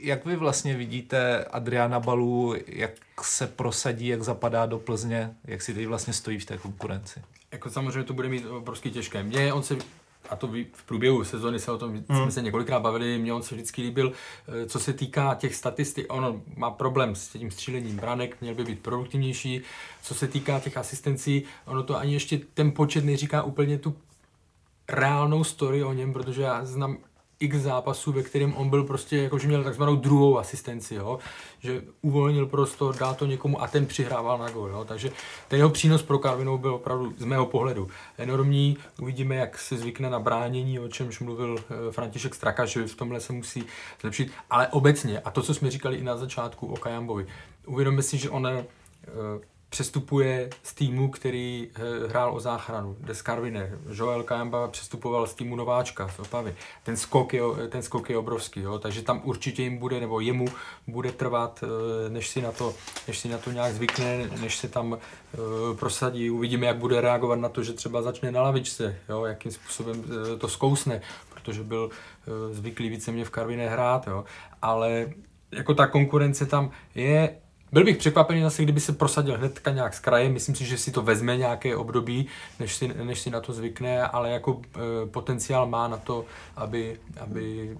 jak vy vlastně vidíte Adriana Balu, jak se prosadí, jak zapadá do Plzně, jak si teď vlastně stojí v té konkurenci? Jako samozřejmě to bude mít obrovský těžké. Mně on se a to v průběhu sezóny se o tom hmm. jsme se několikrát bavili, mně on se vždycky líbil, eh, co se týká těch statistik, on má problém s tím střílením branek, měl by být produktivnější, co se týká těch asistencí, ono to ani ještě ten počet neříká úplně tu reálnou story o něm, protože já znám x zápasů, ve kterém on byl prostě, jako že měl takzvanou druhou asistenci, jo? že uvolnil prostor, dá to někomu a ten přihrával na gol. Jo? Takže ten jeho přínos pro Karvinou byl opravdu z mého pohledu enormní. Uvidíme, jak se zvykne na bránění, o čemž mluvil eh, František Straka, že v tomhle se musí zlepšit. Ale obecně, a to, co jsme říkali i na začátku o Kajambovi, uvědomme si, že on eh, přestupuje z týmu, který eh, hrál o záchranu, de Karvine. Joel Kajamba přestupoval z týmu Nováčka z Opavy. Ten skok je, ten skok je obrovský, jo? takže tam určitě jim bude, nebo jemu bude trvat, eh, než si na to, než si na to nějak zvykne, než se tam eh, prosadí. Uvidíme, jak bude reagovat na to, že třeba začne na lavičce, jo? jakým způsobem to zkousne, protože byl zvyklý více mě v Karviné hrát, jo? ale jako ta konkurence tam je byl bych překvapený zase, kdyby se prosadil hnedka nějak z kraje. Myslím si, že si to vezme nějaké období, než si, než si na to zvykne, ale jako e, potenciál má na to, aby, aby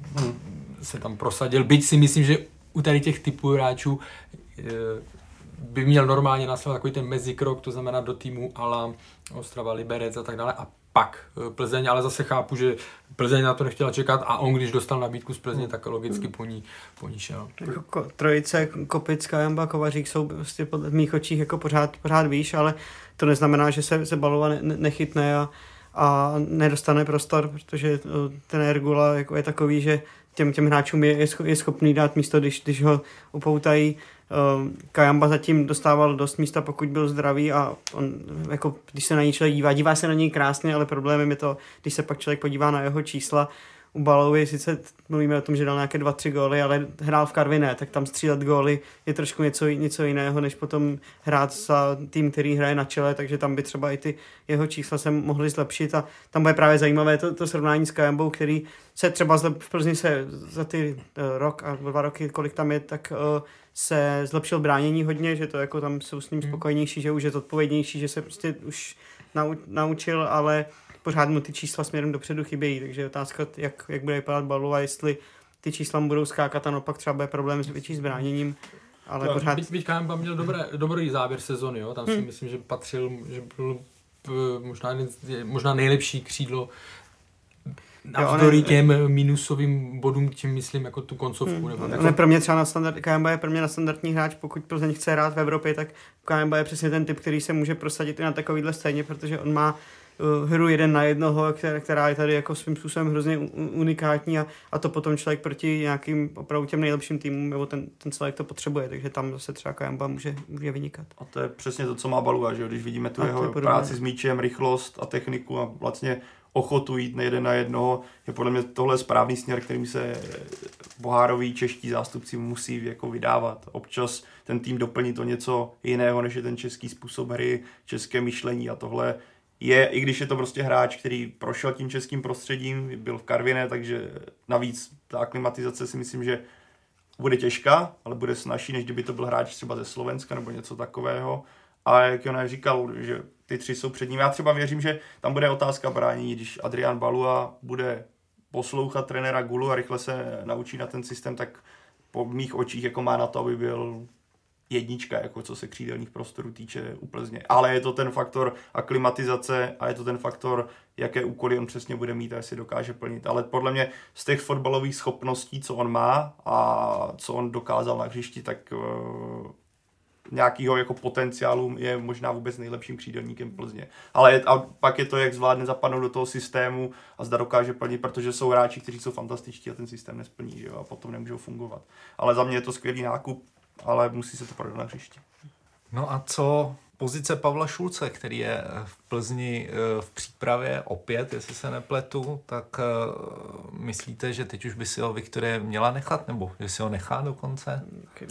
se tam prosadil. Byť si myslím, že u tady těch typů hráčů e, by měl normálně následovat takový ten mezikrok, to znamená do týmu ala Ostrava, Liberec a tak dále a pak eh, Plzeň, ale zase chápu, že Plzeň na to nechtěla čekat a on, když dostal nabídku z Plzně, tak logicky po ní, po ní šel. Jako trojice, Kopická, Jamba, Kovařík jsou prostě v mých očích jako pořád, pořád výš, ale to neznamená, že se, se Balova ne, nechytne a, a nedostane prostor, protože eh, ten Ergula jako je takový, že těm, těm hráčům je, je schopný dát místo, když, když ho upoutají Kajamba zatím dostával dost místa, pokud byl zdravý a on, jako, když se na něj člověk dívá, dívá se na něj krásně, ale problémem je to, když se pak člověk podívá na jeho čísla, u Balovi sice mluvíme o tom, že dal nějaké dva, tři góly, ale hrál v Karviné, tak tam střílet góly je trošku něco, něco jiného, než potom hrát za tým, který hraje na čele, takže tam by třeba i ty jeho čísla se mohly zlepšit a tam bude právě zajímavé to, to srovnání s Kajambou, který se třeba zlep, v Plzni se za ty uh, rok a dva roky, kolik tam je, tak uh, se zlepšil bránění hodně, že to jako tam jsou s ním hmm. spokojenější, že už je odpovědnější, že se prostě už nau, naučil, ale pořád mu ty čísla směrem dopředu chybějí, takže je otázka, jak, jak bude vypadat balu a jestli ty čísla mu budou skákat a naopak třeba bude problém s větší zbráněním. Ale to, pořád... Byť, byť Kamba měl dobré, dobrý závěr sezony, jo? tam si hmm. myslím, že patřil, že byl možná, možná nejlepší křídlo navzdory těm minusovým bodům, tím myslím jako tu koncovku. Hmm. Nebo jako... Ne, pro mě třeba na standard, KMB je pro mě na standardní hráč, pokud Plzeň chce hrát v Evropě, tak KMB je přesně ten typ, který se může prosadit i na takovýhle scéně, protože on má hru jeden na jednoho, která, která je tady jako svým způsobem hrozně unikátní a, a to potom člověk proti nějakým opravdu těm nejlepším týmům nebo ten, ten celek to potřebuje, takže tam zase třeba Kajamba může, může vynikat. A to je přesně to, co má Balua, že když vidíme tu a jeho práci s míčem, rychlost a techniku a vlastně ochotu jít nejde na jednoho, je podle mě tohle správný směr, kterým se bohároví čeští zástupci musí jako vydávat. Občas ten tým doplní to něco jiného, než je ten český způsob hry, české myšlení a tohle je, i když je to prostě hráč, který prošel tím českým prostředím, byl v Karviné, takže navíc ta aklimatizace si myslím, že bude těžká, ale bude snažší, než kdyby to byl hráč třeba ze Slovenska nebo něco takového. A jak Jonáš říkal, že ty tři jsou před ním. Já třeba věřím, že tam bude otázka bránění, když Adrian Balua bude poslouchat trenéra Gulu a rychle se naučí na ten systém, tak po mých očích jako má na to, aby byl jednička, jako co se křídelních prostorů týče u Plzně. Ale je to ten faktor aklimatizace a je to ten faktor, jaké úkoly on přesně bude mít a jestli dokáže plnit. Ale podle mě z těch fotbalových schopností, co on má a co on dokázal na hřišti, tak uh, nějakého jako potenciálu je možná vůbec nejlepším křídelníkem Plzně. Ale je, a pak je to, jak zvládne zapadnout do toho systému a zda dokáže plnit, protože jsou hráči, kteří jsou fantastičtí a ten systém nesplní, že jo, a potom nemůžou fungovat. Ale za mě je to skvělý nákup, ale musí se to prodat na hřišti. No a co pozice Pavla Šulce, který je v Plzni eh, v přípravě opět, jestli se nepletu, tak eh, myslíte, že teď už by si ho Viktorie měla nechat, nebo že si ho nechá dokonce?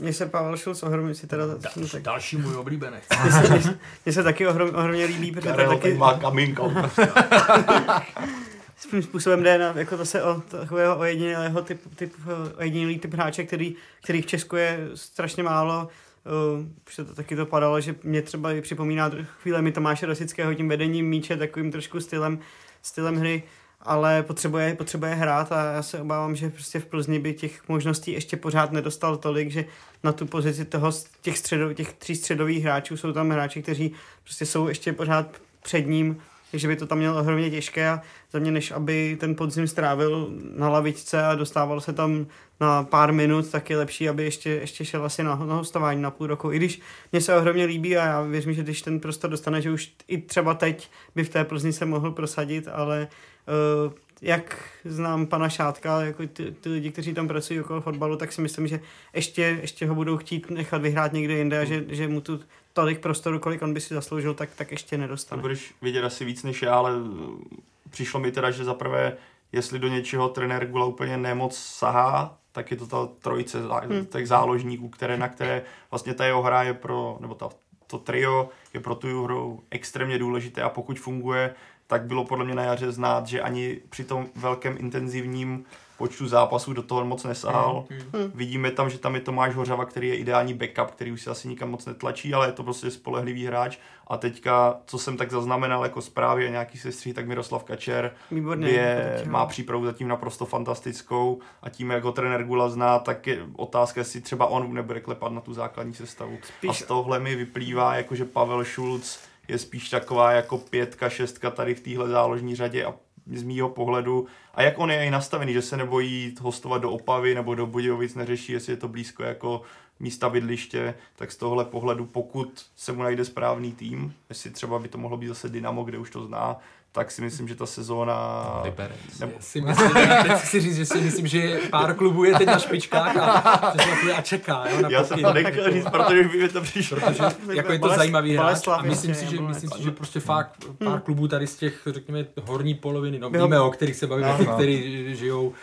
Mně se Pavel Šulc ohromně si teda... Da, tak... Další můj oblíbený. Mně se taky ohrom, ohromně líbí, protože Karel taky... má kamínko. svým způsobem jde na, jako zase o takového ojedinělého typ, typ, ojedinělý typ hráče, který, který v Česku je strašně málo. Uh, to taky to padalo, že mě třeba připomíná chvíle mi Tomáše Rosického tím vedením míče, takovým trošku stylem, stylem hry, ale potřebuje, potřebuje hrát a já se obávám, že prostě v Plzni by těch možností ještě pořád nedostal tolik, že na tu pozici toho, těch, středo, těch tří středových hráčů jsou tam hráči, kteří prostě jsou ještě pořád před ním, takže by to tam mělo ohromně těžké a za mě, než aby ten podzim strávil na lavičce a dostával se tam na pár minut, tak je lepší, aby ještě, ještě šel asi na, na hostování na půl roku. I když mě se ohromně líbí a já věřím, že když ten prostor dostane, že už i třeba teď by v té Plzni se mohl prosadit, ale uh, jak znám pana Šátka, jako ty, ty lidi, kteří tam pracují okolo fotbalu, tak si myslím, že ještě, ještě ho budou chtít nechat vyhrát někde jinde a že, že mu tu tolik prostoru, kolik on by si zasloužil, tak, tak ještě nedostane. To budeš vidět asi víc než já, ale přišlo mi teda, že zaprvé, jestli do něčeho trenér Gula úplně nemoc sahá, tak je to ta trojice hmm. těch záložníků, které, na které vlastně ta jeho hra je pro, nebo ta, to trio je pro tu hru extrémně důležité a pokud funguje, tak bylo podle mě na jaře znát, že ani při tom velkém intenzivním počtu zápasů do toho moc nesahal. Mm, mm. Vidíme tam, že tam je Tomáš Hořava, který je ideální backup, který už si asi nikam moc netlačí, ale je to prostě spolehlivý hráč. A teďka, co jsem tak zaznamenal jako zprávy a nějaký sestří, tak Miroslav Kačer Výborný, je, má přípravu zatím naprosto fantastickou a tím, jak ho trenér Gula zná, tak je otázka, jestli třeba on nebude klepat na tu základní sestavu. Spíš... A z tohle mi vyplývá, jako že Pavel Šulc je spíš taková jako pětka, šestka tady v téhle záložní řadě a z mýho pohledu, a jak on je i nastavený, že se nebojí hostovat do Opavy nebo do Budějovic, neřeší, jestli je to blízko jako místa bydliště, tak z tohle pohledu, pokud se mu najde správný tým, jestli třeba by to mohlo být zase Dynamo, kde už to zná, tak si myslím, že ta sezóna... Liberec. Nebo... Si myslím, teď si říct, že si myslím, že pár klubů je teď na špičkách a, a čeká. Jo, na Já jsem to nechtěl říct, protože by to přišlo. Protože jako je to zajímavý hráč a myslím si, že, myslím si, že prostě fakt pár hmm. klubů tady z těch, řekněme, horní poloviny, no víme, o kterých se bavíme, no, no. kteří žijou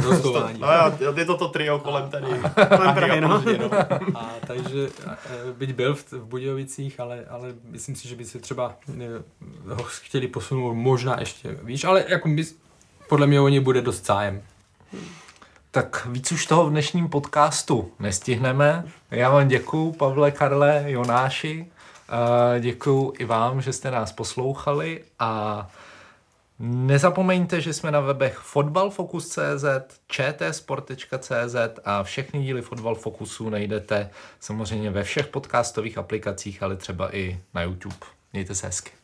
z hostování. No, je to to trio kolem tady. Kolem Prahy, no. no. A takže, byť byl v, v Budějovicích, ale, ale myslím si, že by se třeba eh, ho chtěli posunout možná ještě víš, ale jako by, podle mě o ně bude dost zájem. Tak víc už toho v dnešním podcastu nestihneme. Já vám děkuju, Pavle, Karle, Jonáši. Děkuju i vám, že jste nás poslouchali a nezapomeňte, že jsme na webech fotbalfokus.cz, čtsport.cz a všechny díly Fotbal Fokusu najdete samozřejmě ve všech podcastových aplikacích, ale třeba i na YouTube. Mějte se hezky.